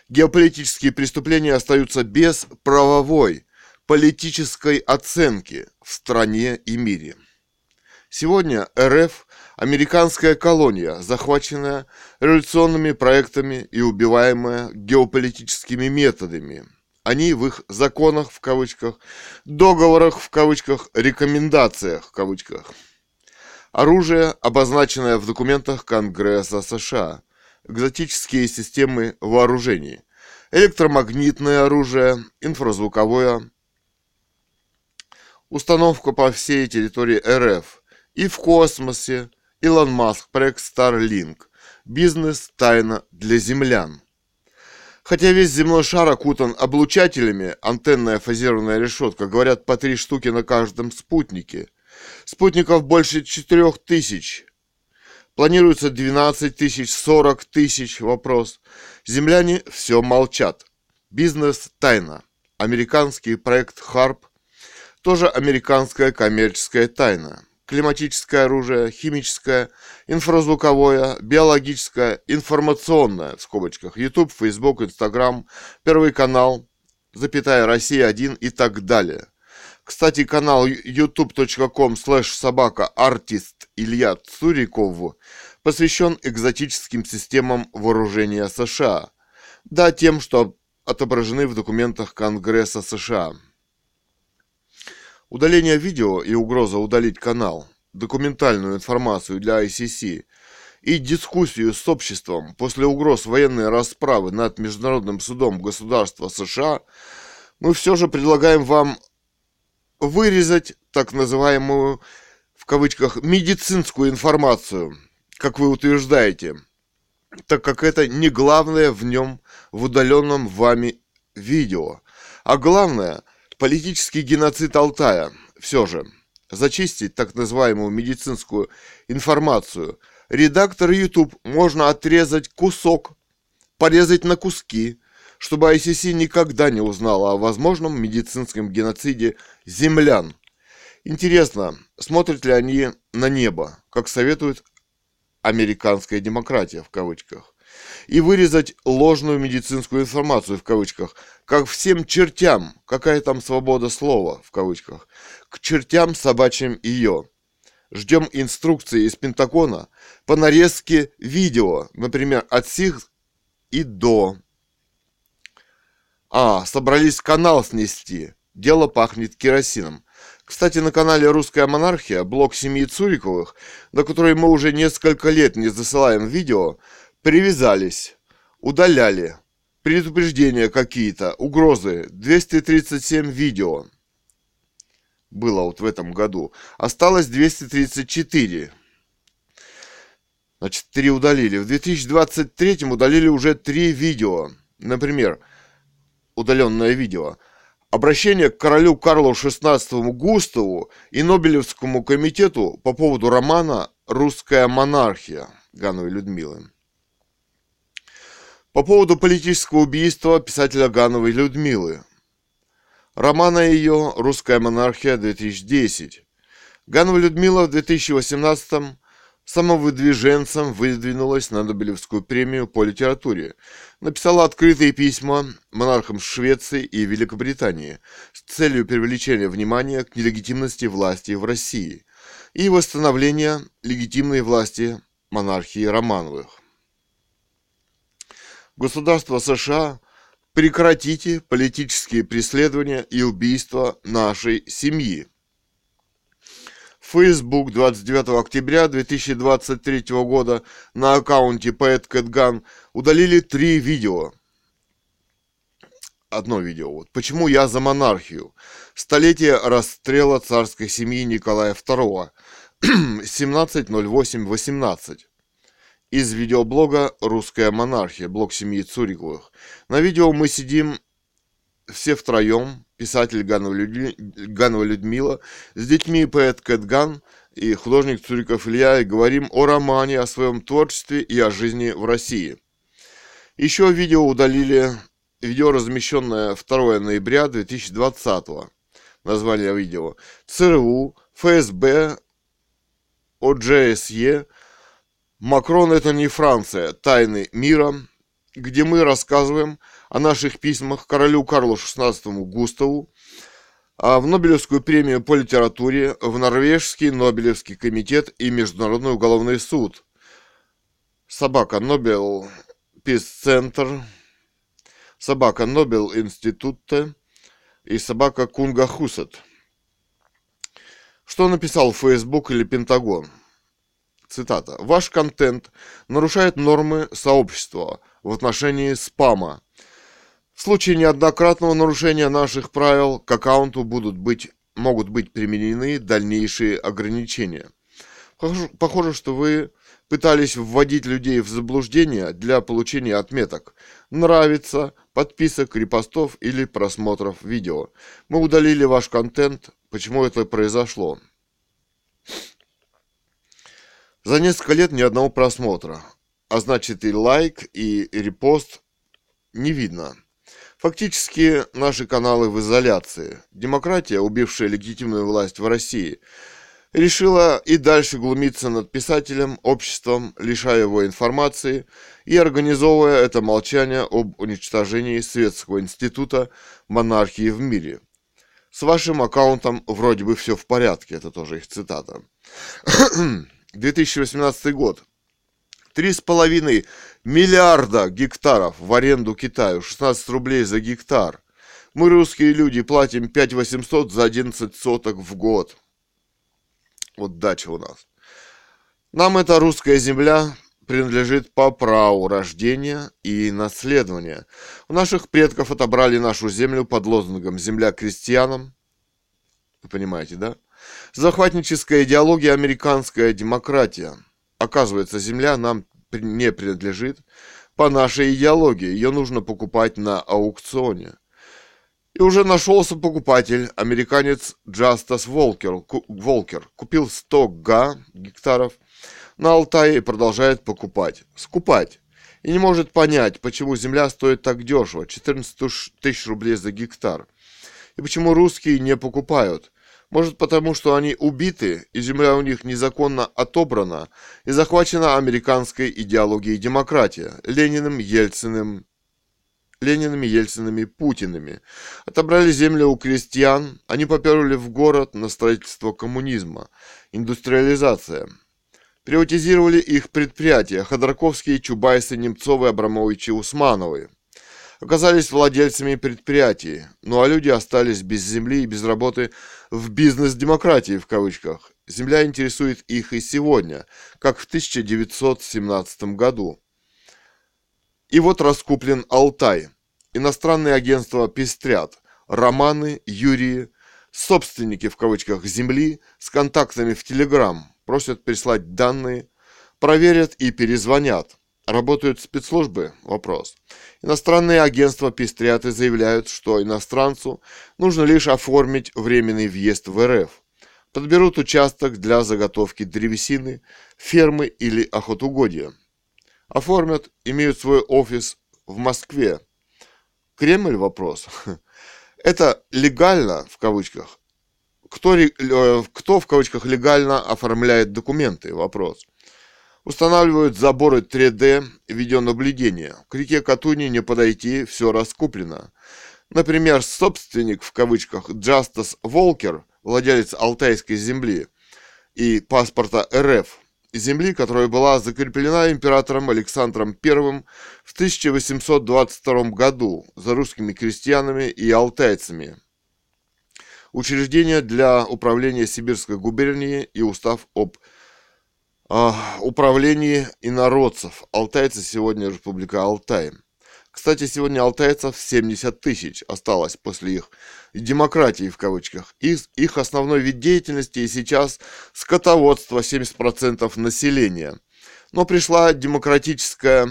геополитические преступления остаются без правовой, политической оценки в стране и мире. Сегодня РФ – американская колония, захваченная революционными проектами и убиваемая геополитическими методами. Они в их законах, в кавычках, договорах, в кавычках, рекомендациях, в кавычках. Оружие, обозначенное в документах Конгресса США. Экзотические системы вооружений. Электромагнитное оружие, инфразвуковое. Установка по всей территории РФ – и в космосе. Илон Маск, проект Starlink. Бизнес тайна для землян. Хотя весь земной шар окутан облучателями, антенная фазированная решетка, говорят, по три штуки на каждом спутнике. Спутников больше четырех тысяч. Планируется 12 тысяч, 40 тысяч. Вопрос. Земляне все молчат. Бизнес тайна. Американский проект Харп тоже американская коммерческая тайна климатическое оружие, химическое, инфразвуковое, биологическое, информационное, в скобочках, YouTube, Facebook, Instagram, Первый канал, запятая, Россия-1 и так далее. Кстати, канал youtube.com slash собака артист Илья Цуриков посвящен экзотическим системам вооружения США. Да, тем, что отображены в документах Конгресса США. Удаление видео и угроза удалить канал, документальную информацию для ICC и дискуссию с обществом после угроз военной расправы над Международным судом государства США, мы все же предлагаем вам вырезать так называемую, в кавычках, медицинскую информацию, как вы утверждаете, так как это не главное в нем в удаленном вами видео, а главное – политический геноцид Алтая. Все же, зачистить так называемую медицинскую информацию, редактор YouTube можно отрезать кусок, порезать на куски, чтобы ICC никогда не узнала о возможном медицинском геноциде землян. Интересно, смотрят ли они на небо, как советует американская демократия в кавычках, и вырезать ложную медицинскую информацию в кавычках, как всем чертям, какая там свобода слова в кавычках, к чертям собачьим ее. Ждем инструкции из Пентагона по нарезке видео, например, от сих и до. А, собрались канал снести. Дело пахнет керосином. Кстати, на канале «Русская монархия» блог семьи Цуриковых, на который мы уже несколько лет не засылаем видео, привязались, удаляли, предупреждения какие-то, угрозы, 237 видео было вот в этом году. Осталось 234. Значит, 3 удалили. В 2023 удалили уже 3 видео. Например, удаленное видео. Обращение к королю Карлу XVI Густаву и Нобелевскому комитету по поводу романа «Русская монархия» Гановой Людмилы. По поводу политического убийства писателя Гановой Людмилы. Романа ее «Русская монархия-2010». Ганова Людмила в 2018 самовыдвиженцем выдвинулась на Нобелевскую премию по литературе. Написала открытые письма монархам Швеции и Великобритании с целью привлечения внимания к нелегитимности власти в России и восстановления легитимной власти монархии Романовых. Государство США прекратите политические преследования и убийства нашей семьи. Facebook 29 октября 2023 года на аккаунте PoetCatGun удалили три видео. Одно видео. Вот. Почему я за монархию? Столетие расстрела царской семьи Николая II. 17.08.18 из видеоблога «Русская монархия», блог семьи Цуриковых. На видео мы сидим все втроем, писатель Ганова, Людми... Ганова Людмила, с детьми поэт Кэтган и художник Цуриков Илья, и говорим о романе, о своем творчестве и о жизни в России. Еще видео удалили, видео размещенное 2 ноября 2020 название видео. ЦРУ, ФСБ, ОДЖСЕ – Макрон это не Франция, тайны мира, где мы рассказываем о наших письмах королю Карлу XVI Густаву, а в Нобелевскую премию по литературе, в Норвежский Нобелевский комитет и Международный уголовный суд. Собака Нобел Пис-центр, собака Нобел Институте и собака Кунга Хусет. Что написал Facebook или Пентагон? Цитата, «Ваш контент нарушает нормы сообщества в отношении спама. В случае неоднократного нарушения наших правил к аккаунту будут быть, могут быть применены дальнейшие ограничения». Похоже, похоже, что вы пытались вводить людей в заблуждение для получения отметок «Нравится», подписок, репостов или просмотров видео. Мы удалили ваш контент. Почему это произошло? За несколько лет ни одного просмотра, а значит и лайк, и репост не видно. Фактически наши каналы в изоляции. Демократия, убившая легитимную власть в России, решила и дальше глумиться над писателем, обществом, лишая его информации и организовывая это молчание об уничтожении Светского института монархии в мире. С вашим аккаунтом вроде бы все в порядке, это тоже их цитата. 2018 год. 3,5 миллиарда гектаров в аренду Китаю, 16 рублей за гектар. Мы, русские люди, платим 5 800 за 11 соток в год. Вот дача у нас. Нам эта русская земля принадлежит по праву рождения и наследования. У наших предков отобрали нашу землю под лозунгом «Земля крестьянам». Вы понимаете, да? Захватническая идеология, американская демократия. Оказывается, земля нам не принадлежит по нашей идеологии. Ее нужно покупать на аукционе. И уже нашелся покупатель, американец Джастас Волкер, Волкер. Купил 100 га гектаров на Алтае и продолжает покупать. Скупать. И не может понять, почему земля стоит так дешево, 14 тысяч рублей за гектар. И почему русские не покупают. Может потому, что они убиты, и земля у них незаконно отобрана и захвачена американской идеологией демократия, Лениным, Ельциным, Лениными, Ельцинами, Путинами. Отобрали землю у крестьян, они поперли в город на строительство коммунизма, индустриализация. Приватизировали их предприятия Ходорковские, Чубайсы, Немцовы, Абрамовичи, Усмановы оказались владельцами предприятий, ну а люди остались без земли и без работы в «бизнес-демократии» в кавычках. Земля интересует их и сегодня, как в 1917 году. И вот раскуплен Алтай. Иностранные агентства пестрят. Романы, Юрии, собственники в кавычках земли с контактами в Телеграм просят прислать данные, проверят и перезвонят. Работают спецслужбы? Вопрос. Иностранные агентства пестрят заявляют, что иностранцу нужно лишь оформить временный въезд в РФ. Подберут участок для заготовки древесины, фермы или охотугодия. Оформят, имеют свой офис в Москве. Кремль вопрос. Это легально, в кавычках. Кто, э, кто в кавычках легально оформляет документы? Вопрос. Устанавливают заборы 3D видеонаблюдения. К реке Катуни не подойти, все раскуплено. Например, собственник в кавычках Джастас Волкер, владелец Алтайской земли и паспорта РФ, земли, которая была закреплена императором Александром I в 1822 году за русскими крестьянами и алтайцами. Учреждение для управления Сибирской губернией и устав об управлении инородцев. Алтайцы сегодня Республика Алтай. Кстати, сегодня алтайцев 70 тысяч осталось после их демократии в кавычках. Из их основной вид деятельности и сейчас скотоводство 70% населения. Но пришла демократическая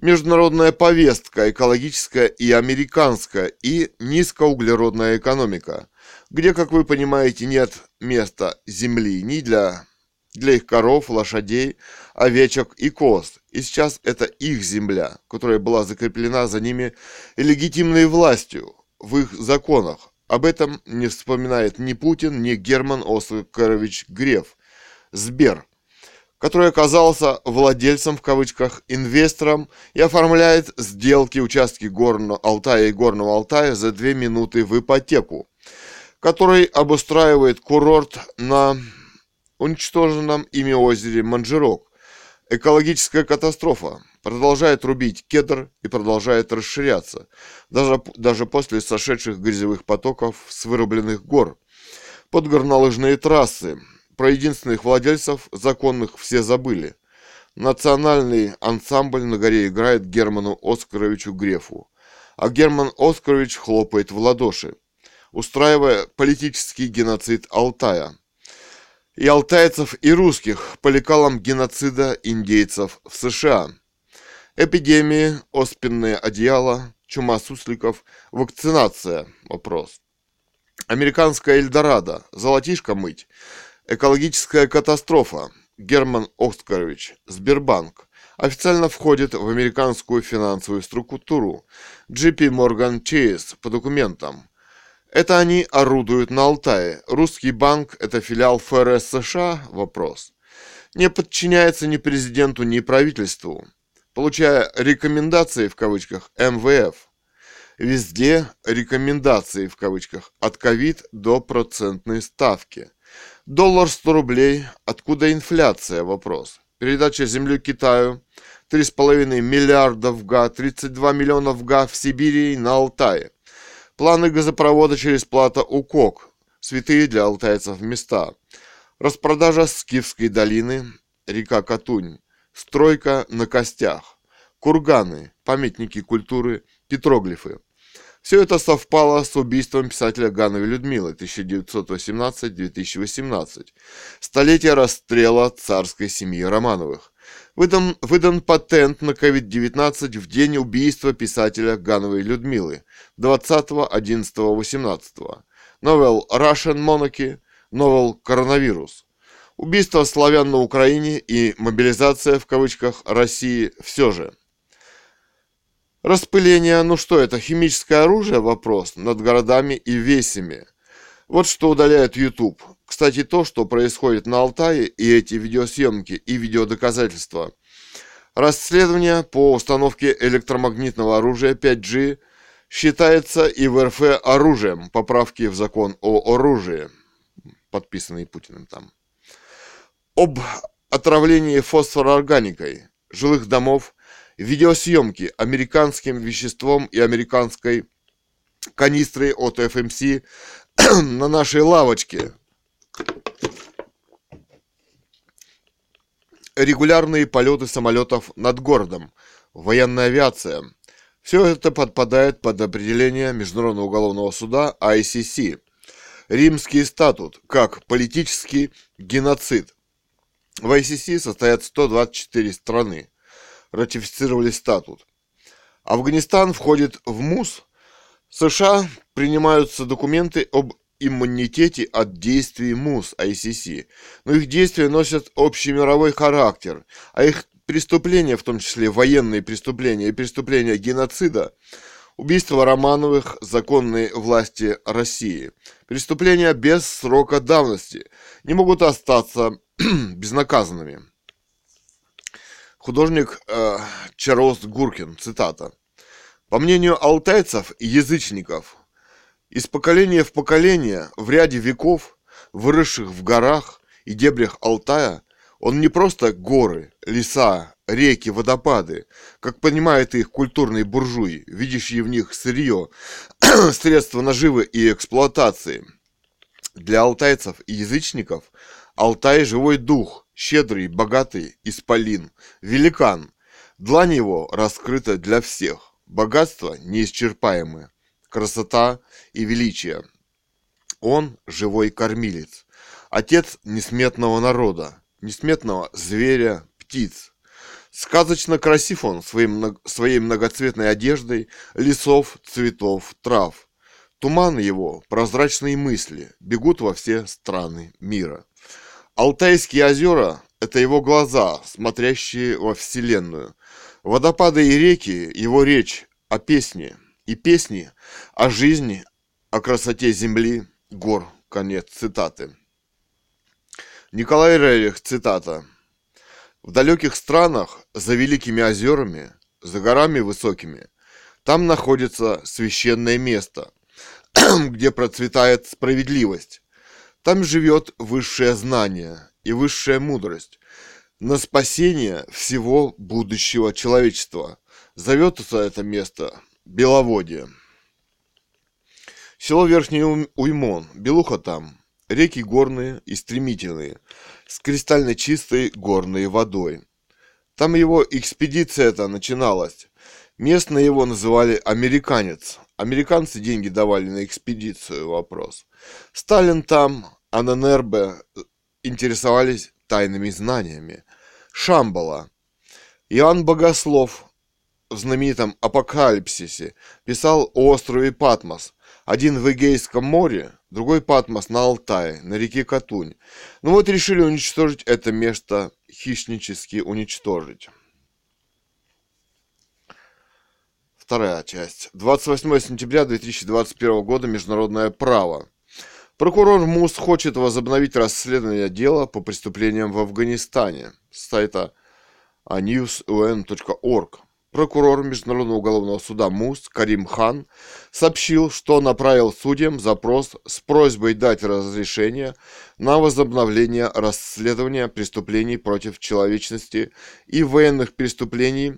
международная повестка, экологическая и американская, и низкоуглеродная экономика, где, как вы понимаете, нет места земли ни для для их коров, лошадей, овечек и коз. И сейчас это их земля, которая была закреплена за ними легитимной властью в их законах. Об этом не вспоминает ни Путин, ни Герман Оскарович Греф, Сбер, который оказался владельцем, в кавычках, инвестором и оформляет сделки участки Горного Алтая и Горного Алтая за две минуты в ипотеку, который обустраивает курорт на уничтоженном ими озере Манжирок. Экологическая катастрофа продолжает рубить кедр и продолжает расширяться, даже, даже после сошедших грязевых потоков с вырубленных гор. Под горнолыжные трассы. Про единственных владельцев законных все забыли. Национальный ансамбль на горе играет Герману Оскаровичу Грефу, а Герман Оскарович хлопает в ладоши, устраивая политический геноцид Алтая – и алтайцев, и русских по лекалам геноцида индейцев в США. Эпидемии, оспенные одеяла, чума сусликов, вакцинация – вопрос. Американская Эльдорадо, золотишко мыть, экологическая катастрофа, Герман Оскарович, Сбербанк, официально входит в американскую финансовую структуру JP Morgan Chase по документам – это они орудуют на Алтае. Русский банк – это филиал ФРС США? Вопрос. Не подчиняется ни президенту, ни правительству. Получая «рекомендации» в кавычках МВФ. Везде «рекомендации» в кавычках от ковид до процентной ставки. Доллар 100 рублей. Откуда инфляция? Вопрос. Передача земли Китаю. 3,5 миллиардов га, 32 миллионов га в Сибири и на Алтае. Планы газопровода через плато Укок, святые для алтайцев места. Распродажа Скифской долины, река Катунь. стройка на костях, курганы, памятники культуры, петроглифы. Все это совпало с убийством писателя Гановой Людмилы 1918-2018, столетие расстрела царской семьи Романовых. Выдан, выдан патент на COVID-19 в день убийства писателя Гановой Людмилы 20.11.18. Новел Russian Monarchy, новел Коронавирус. Убийство славян на Украине и мобилизация в кавычках России все же. Распыление, ну что это, химическое оружие? Вопрос над городами и весями. Вот что удаляет YouTube. Кстати, то, что происходит на Алтае, и эти видеосъемки, и видеодоказательства. Расследование по установке электромагнитного оружия 5G считается и в РФ оружием, поправки в закон о оружии, подписанный Путиным там. Об отравлении фосфороорганикой жилых домов, видеосъемки американским веществом и американской канистрой от FMC на нашей лавочке. Регулярные полеты самолетов над городом, военная авиация. Все это подпадает под определение Международного уголовного суда ICC. Римский статут как политический геноцид. В ICC состоят 124 страны ратифицировали статут. Афганистан входит в МУС. США принимаются документы об иммунитете от действий МУС ICC, но их действия носят общемировой характер, а их преступления, в том числе военные преступления и преступления геноцида, убийство Романовых законной власти России, преступления без срока давности, не могут остаться безнаказанными. Художник э, Чарльз Гуркин, цитата. По мнению алтайцев и язычников, из поколения в поколение, в ряде веков, выросших в горах и дебрях Алтая, он не просто горы, леса, реки, водопады, как понимают их культурные буржуи, видящие в них сырье, средства наживы и эксплуатации. Для алтайцев и язычников Алтай – живой дух, щедрый, богатый исполин, великан. Длань его раскрыта для всех, богатство неисчерпаемое, красота и величие. Он живой кормилец, отец несметного народа, несметного зверя, птиц. Сказочно красив он своим, своей многоцветной одеждой лесов, цветов, трав. Туман его, прозрачные мысли, бегут во все страны мира. Алтайские озера – это его глаза, смотрящие во Вселенную. Водопады и реки – его речь о песне. И песни о жизни, о красоте земли, гор. Конец цитаты. Николай Рерих, цитата. В далеких странах, за великими озерами, за горами высокими, там находится священное место, где процветает справедливость, там живет высшее знание и высшая мудрость на спасение всего будущего человечества. Зовется это место Беловодье. Село Верхний Уймон, Белуха там, реки горные и стремительные, с кристально чистой горной водой. Там его экспедиция эта начиналась. Местные его называли «американец», Американцы деньги давали на экспедицию, вопрос. Сталин там, а на НРБ интересовались тайными знаниями. Шамбала. Иоанн Богослов в знаменитом «Апокалипсисе» писал о острове Патмос. Один в Эгейском море, другой Патмос на Алтае, на реке Катунь. Ну вот решили уничтожить это место, хищнически уничтожить. Вторая часть. 28 сентября 2021 года. Международное право. Прокурор МУС хочет возобновить расследование дела по преступлениям в Афганистане. С сайта news.un.org. Прокурор Международного уголовного суда МУС Карим Хан сообщил, что направил судьям запрос с просьбой дать разрешение на возобновление расследования преступлений против человечности и военных преступлений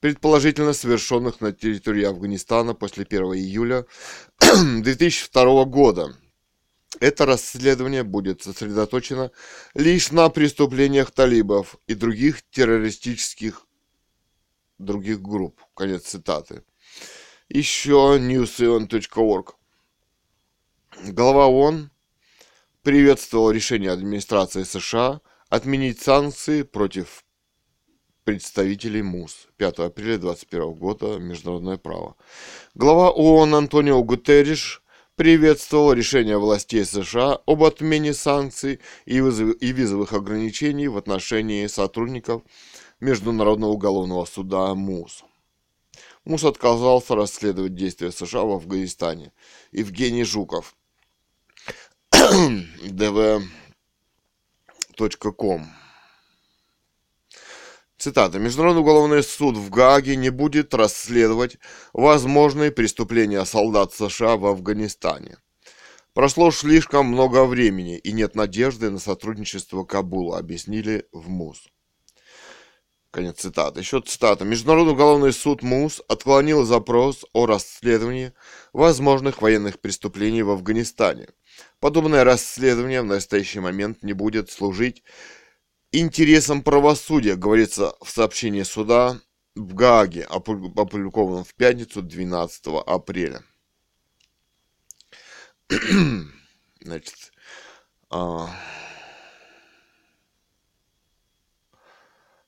предположительно совершенных на территории Афганистана после 1 июля 2002 года. Это расследование будет сосредоточено лишь на преступлениях талибов и других террористических других групп. Конец цитаты. Еще newsion.org. Глава ООН приветствовал решение администрации США отменить санкции против представителей МУС. 5 апреля 2021 года. Международное право. Глава ООН Антонио Гутерриш приветствовал решение властей США об отмене санкций и визовых ограничений в отношении сотрудников Международного уголовного суда МУС. МУС отказался расследовать действия США в Афганистане. Евгений Жуков. dv.com Цитата. Международный уголовный суд в Гааге не будет расследовать возможные преступления солдат США в Афганистане. Прошло слишком много времени и нет надежды на сотрудничество Кабула, объяснили в МУС. Конец цитаты. Еще цитата. Международный уголовный суд МУС отклонил запрос о расследовании возможных военных преступлений в Афганистане. Подобное расследование в настоящий момент не будет служить интересам правосудия, говорится в сообщении суда в Гааге, опубликованном в пятницу 12 апреля. Значит, а...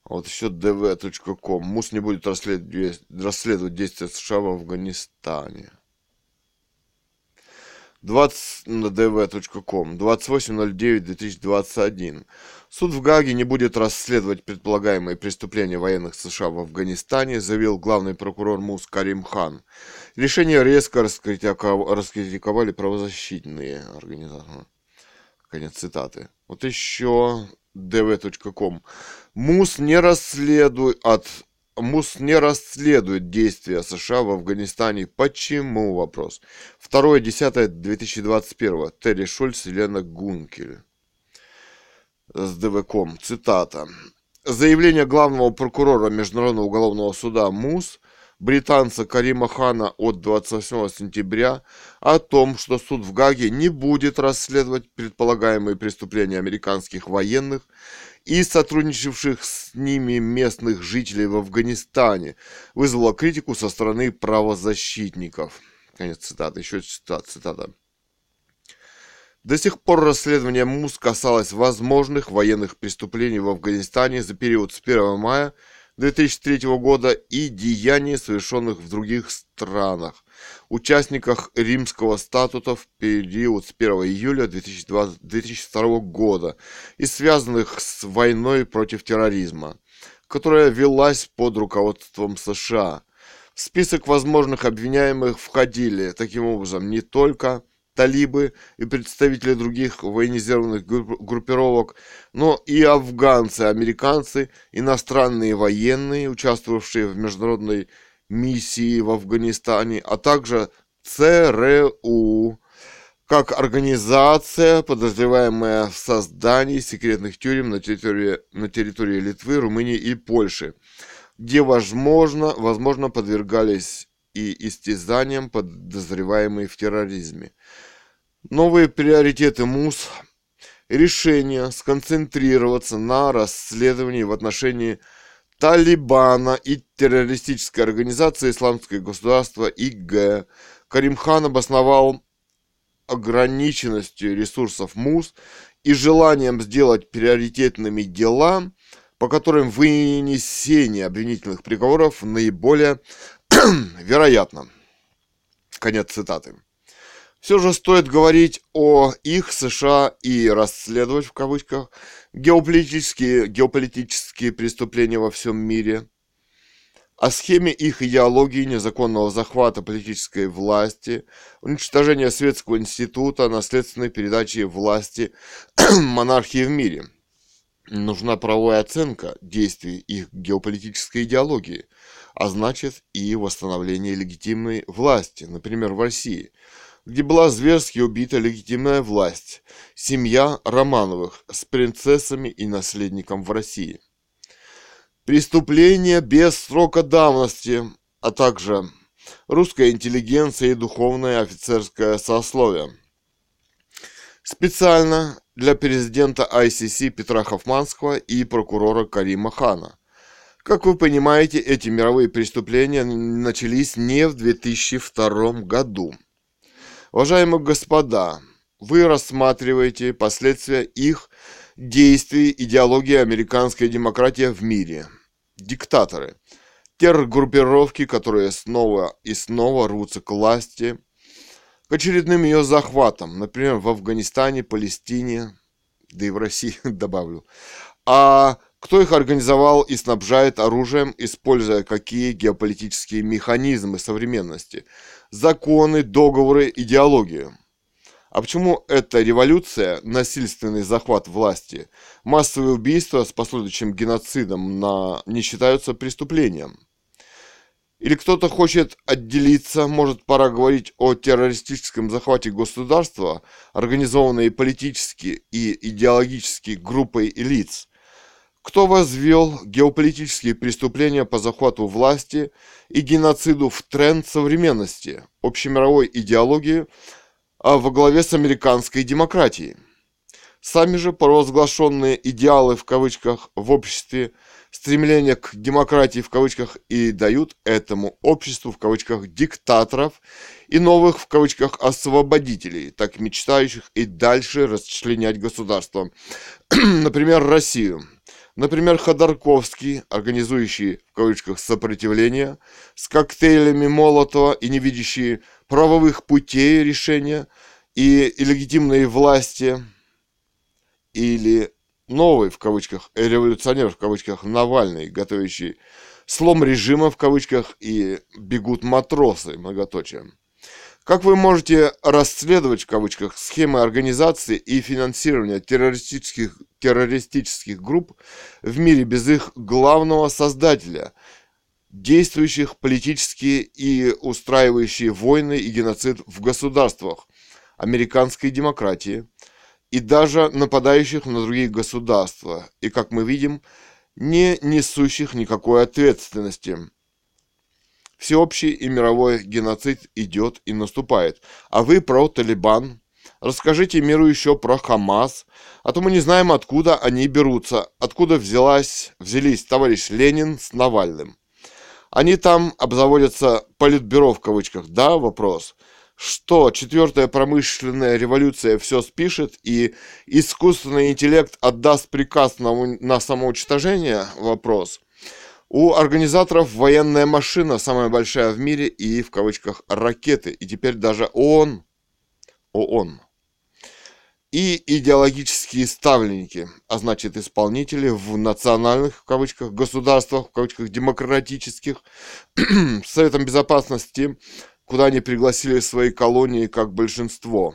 Вот еще dv.com. МУС не будет расследовать, расследовать действия США в Афганистане. 20 на dv.com. 28.09.2021. Суд в Гаге не будет расследовать предполагаемые преступления военных США в Афганистане, заявил главный прокурор МУС Карим Хан. Решение резко раскритиковали правозащитные организации. Конец цитаты. Вот еще dv.com. МУС не расследует от МУС не расследует действия США в Афганистане. Почему? Вопрос. 2.10.2021. Терри Шульц и Лена Гункель. С ДВКом. Цитата. Заявление главного прокурора Международного уголовного суда МУС британца Карима Хана от 28 сентября о том, что суд в Гаге не будет расследовать предполагаемые преступления американских военных и сотрудничавших с ними местных жителей в Афганистане, вызвало критику со стороны правозащитников. Конец цитаты. Еще цитата. цитата. До сих пор расследование МУС касалось возможных военных преступлений в Афганистане за период с 1 мая 2003 года и деяний, совершенных в других странах, участниках римского статута в период с 1 июля 2020, 2002 года и связанных с войной против терроризма, которая велась под руководством США. В список возможных обвиняемых входили, таким образом, не только талибы и представители других военизированных группировок, но и афганцы, американцы, иностранные военные, участвовавшие в международной миссии в Афганистане, а также ЦРУ, как организация, подозреваемая в создании секретных тюрем на территории, на территории Литвы, Румынии и Польши, где, возможно, возможно подвергались и истязаниям подозреваемые в терроризме. Новые приоритеты МУС – решение сконцентрироваться на расследовании в отношении Талибана и террористической организации Исламское государство ИГ. Каримхан обосновал ограниченностью ресурсов МУС и желанием сделать приоритетными дела, по которым вынесение обвинительных приговоров наиболее вероятно. Конец цитаты. Все же стоит говорить о их США и расследовать в кавычках геополитические, геополитические преступления во всем мире, о схеме их идеологии незаконного захвата политической власти, уничтожения Светского института, наследственной передачи власти монархии в мире. Нужна правовая оценка действий их геополитической идеологии, а значит и восстановление легитимной власти, например, в России – где была зверски убита легитимная власть, семья Романовых с принцессами и наследником в России. Преступления без срока давности, а также русская интеллигенция и духовное офицерское сословие. Специально для президента ICC Петра Хофманского и прокурора Карима Хана. Как вы понимаете, эти мировые преступления начались не в 2002 году. Уважаемые господа, вы рассматриваете последствия их действий идеологии американской демократии в мире. Диктаторы, террор-группировки, которые снова и снова рвутся к власти, к очередным ее захватам, например, в Афганистане, Палестине, да и в России добавлю. А кто их организовал и снабжает оружием, используя какие геополитические механизмы современности, законы, договоры, идеологию? А почему эта революция, насильственный захват власти, массовые убийства с последующим геноцидом на... не считаются преступлением? Или кто-то хочет отделиться, может пора говорить о террористическом захвате государства, организованной политически и идеологически группой лиц, кто возвел геополитические преступления по захвату власти и геноциду в тренд современности, общемировой идеологии, а во главе с американской демократией. Сами же провозглашенные идеалы в кавычках в обществе – стремление к демократии в кавычках и дают этому обществу в кавычках диктаторов и новых в кавычках освободителей, так мечтающих и дальше расчленять государство. Например, Россию. Например, Ходорковский, организующий в кавычках сопротивление, с коктейлями Молотова и не видящий правовых путей решения и, легитимной власти или новый, в кавычках, революционер, в кавычках, Навальный, готовящий слом режима, в кавычках, и бегут матросы, многоточие. Как вы можете расследовать, в кавычках, схемы организации и финансирования террористических, террористических групп в мире без их главного создателя, действующих политически и устраивающие войны и геноцид в государствах американской демократии – и даже нападающих на другие государства, и, как мы видим, не несущих никакой ответственности. Всеобщий и мировой геноцид идет и наступает. А вы про Талибан. Расскажите миру еще про Хамас, а то мы не знаем, откуда они берутся, откуда взялась, взялись товарищ Ленин с Навальным. Они там обзаводятся политбюро в кавычках, да, вопрос – что четвертая промышленная революция все спишет и искусственный интеллект отдаст приказ на, на самоуничтожение? Вопрос. У организаторов военная машина самая большая в мире и в кавычках ракеты. И теперь даже ООН, ООН и идеологические ставленники, а значит исполнители в национальных, в кавычках, государствах, в кавычках, демократических, Советом Безопасности куда они пригласили свои колонии как большинство.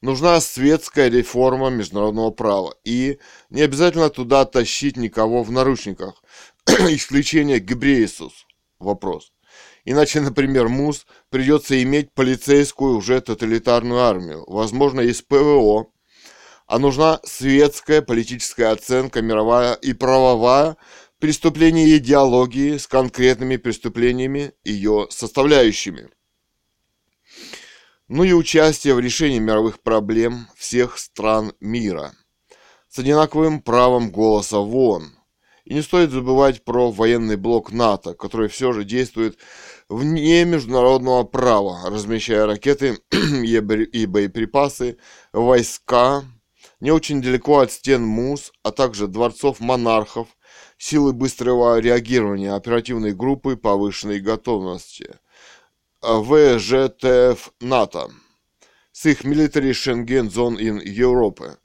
Нужна светская реформа международного права. И не обязательно туда тащить никого в наручниках. Исключение Гебреисус. Вопрос. Иначе, например, МУС придется иметь полицейскую уже тоталитарную армию, возможно, из ПВО. А нужна светская политическая оценка, мировая и правовая, преступление идеологии с конкретными преступлениями ее составляющими. Ну и участие в решении мировых проблем всех стран мира с одинаковым правом голоса в ООН. И не стоит забывать про военный блок НАТО, который все же действует вне международного права, размещая ракеты и боеприпасы, войска не очень далеко от стен МУС, а также дворцов монархов, силы быстрого реагирования оперативной группы повышенной готовности ВЖТФ НАТО с их Military Schengen Zone in Europe.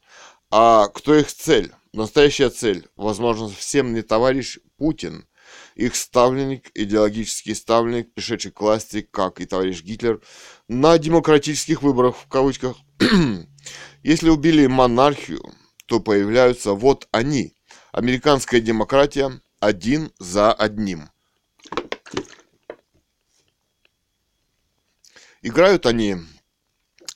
А кто их цель? Настоящая цель, возможно, всем не товарищ Путин, их ставленник, идеологический ставленник, пришедший к власти, как и товарищ Гитлер, на демократических выборах, в кавычках. Если убили монархию, то появляются вот они, Американская демократия один за одним. Играют они,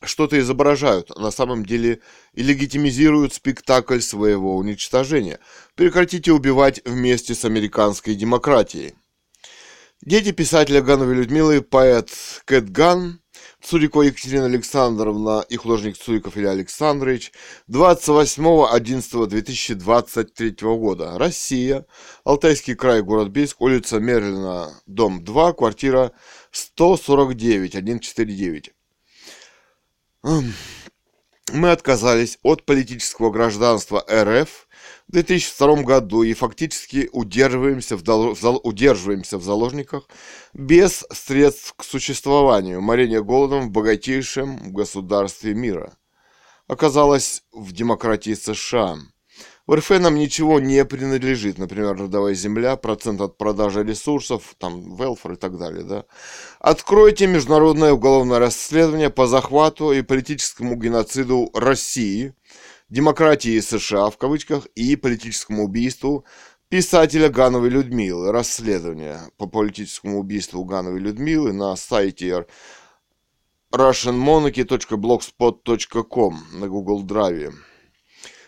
что-то изображают, а на самом деле и легитимизируют спектакль своего уничтожения. Прекратите убивать вместе с американской демократией. Дети писателя Гановой Людмилы, поэт Кэт Ган, Цурикова Екатерина Александровна и художник Цуриков Илья Александрович 28.11.2023 года. Россия. Алтайский край, город Бийск, улица Мерлина, дом 2, квартира 149, 149. Мы отказались от политического гражданства РФ в 2002 году и фактически удерживаемся в, дол... удерживаемся в заложниках без средств к существованию, морение голодом в богатейшем государстве мира. Оказалось в демократии США – в РФ нам ничего не принадлежит, например, родовая земля, процент от продажи ресурсов, там, велфор и так далее, да. Откройте международное уголовное расследование по захвату и политическому геноциду России, демократии США, в кавычках, и политическому убийству писателя Гановой Людмилы. Расследование по политическому убийству Гановой Людмилы на сайте russianmonarchy.blogspot.com на Google Drive.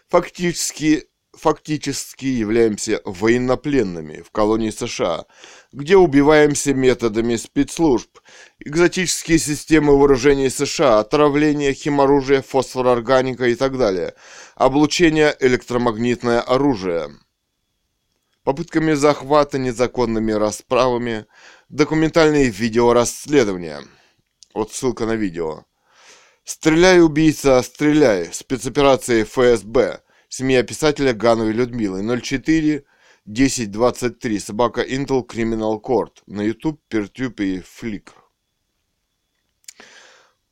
Фактически фактически являемся военнопленными в колонии США, где убиваемся методами спецслужб, экзотические системы вооружений США, отравление, химоружие, фосфорорганика и так далее, облучение, электромагнитное оружие, попытками захвата, незаконными расправами, документальные видеорасследования. Вот ссылка на видео. «Стреляй, убийца, стреляй!» Спецоперации ФСБ – Семья писателя Гановой Людмилы. 04 1023. Собака Intel Criminal Court. На YouTube, Пертюб и Фликр.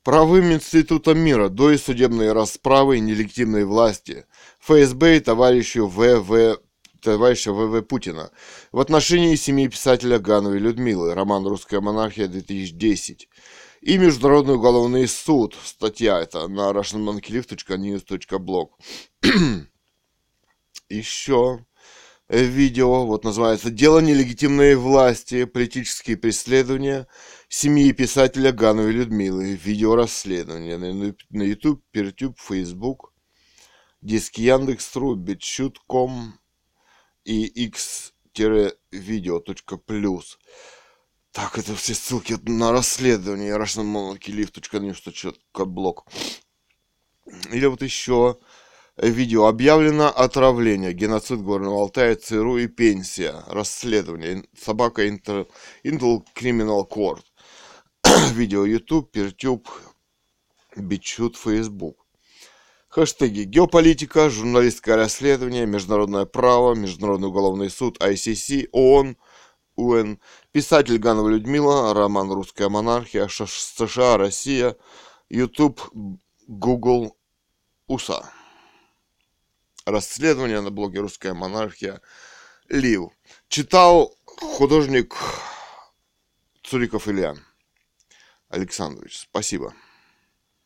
Правым институтом мира до и судебной расправы и нелегитимной власти ФСБ и товарищу ВВ товарища ВВ Путина в отношении семьи писателя Гановой Людмилы, роман «Русская монархия» 2010 и Международный уголовный суд. Статья это на russianmonkeylift.news.blog. Еще видео, вот называется «Дело нелегитимной власти. Политические преследования семьи писателя Гановой Людмилы». Видео расследования на YouTube, Перетюб, Facebook, диск Яндекс.ру, Битчут.ком и x-video.plus. Так, это все ссылки на расследование russianmonarchylift.news.blog. Или вот еще видео. Объявлено отравление, геноцид Горного Алтая, ЦРУ и пенсия. Расследование. Собака Intel, Intel Criminal Court. видео YouTube, Пертюб, Бичут, Facebook. Хэштеги геополитика, журналистское расследование, международное право, Международный уголовный суд, ICC, ООН, УН, писатель Ганова Людмила, роман «Русская монархия», США, Россия, YouTube, Google, УСА. Расследование на блоге «Русская монархия», Лив. Читал художник Цуриков Илья Александрович. Спасибо.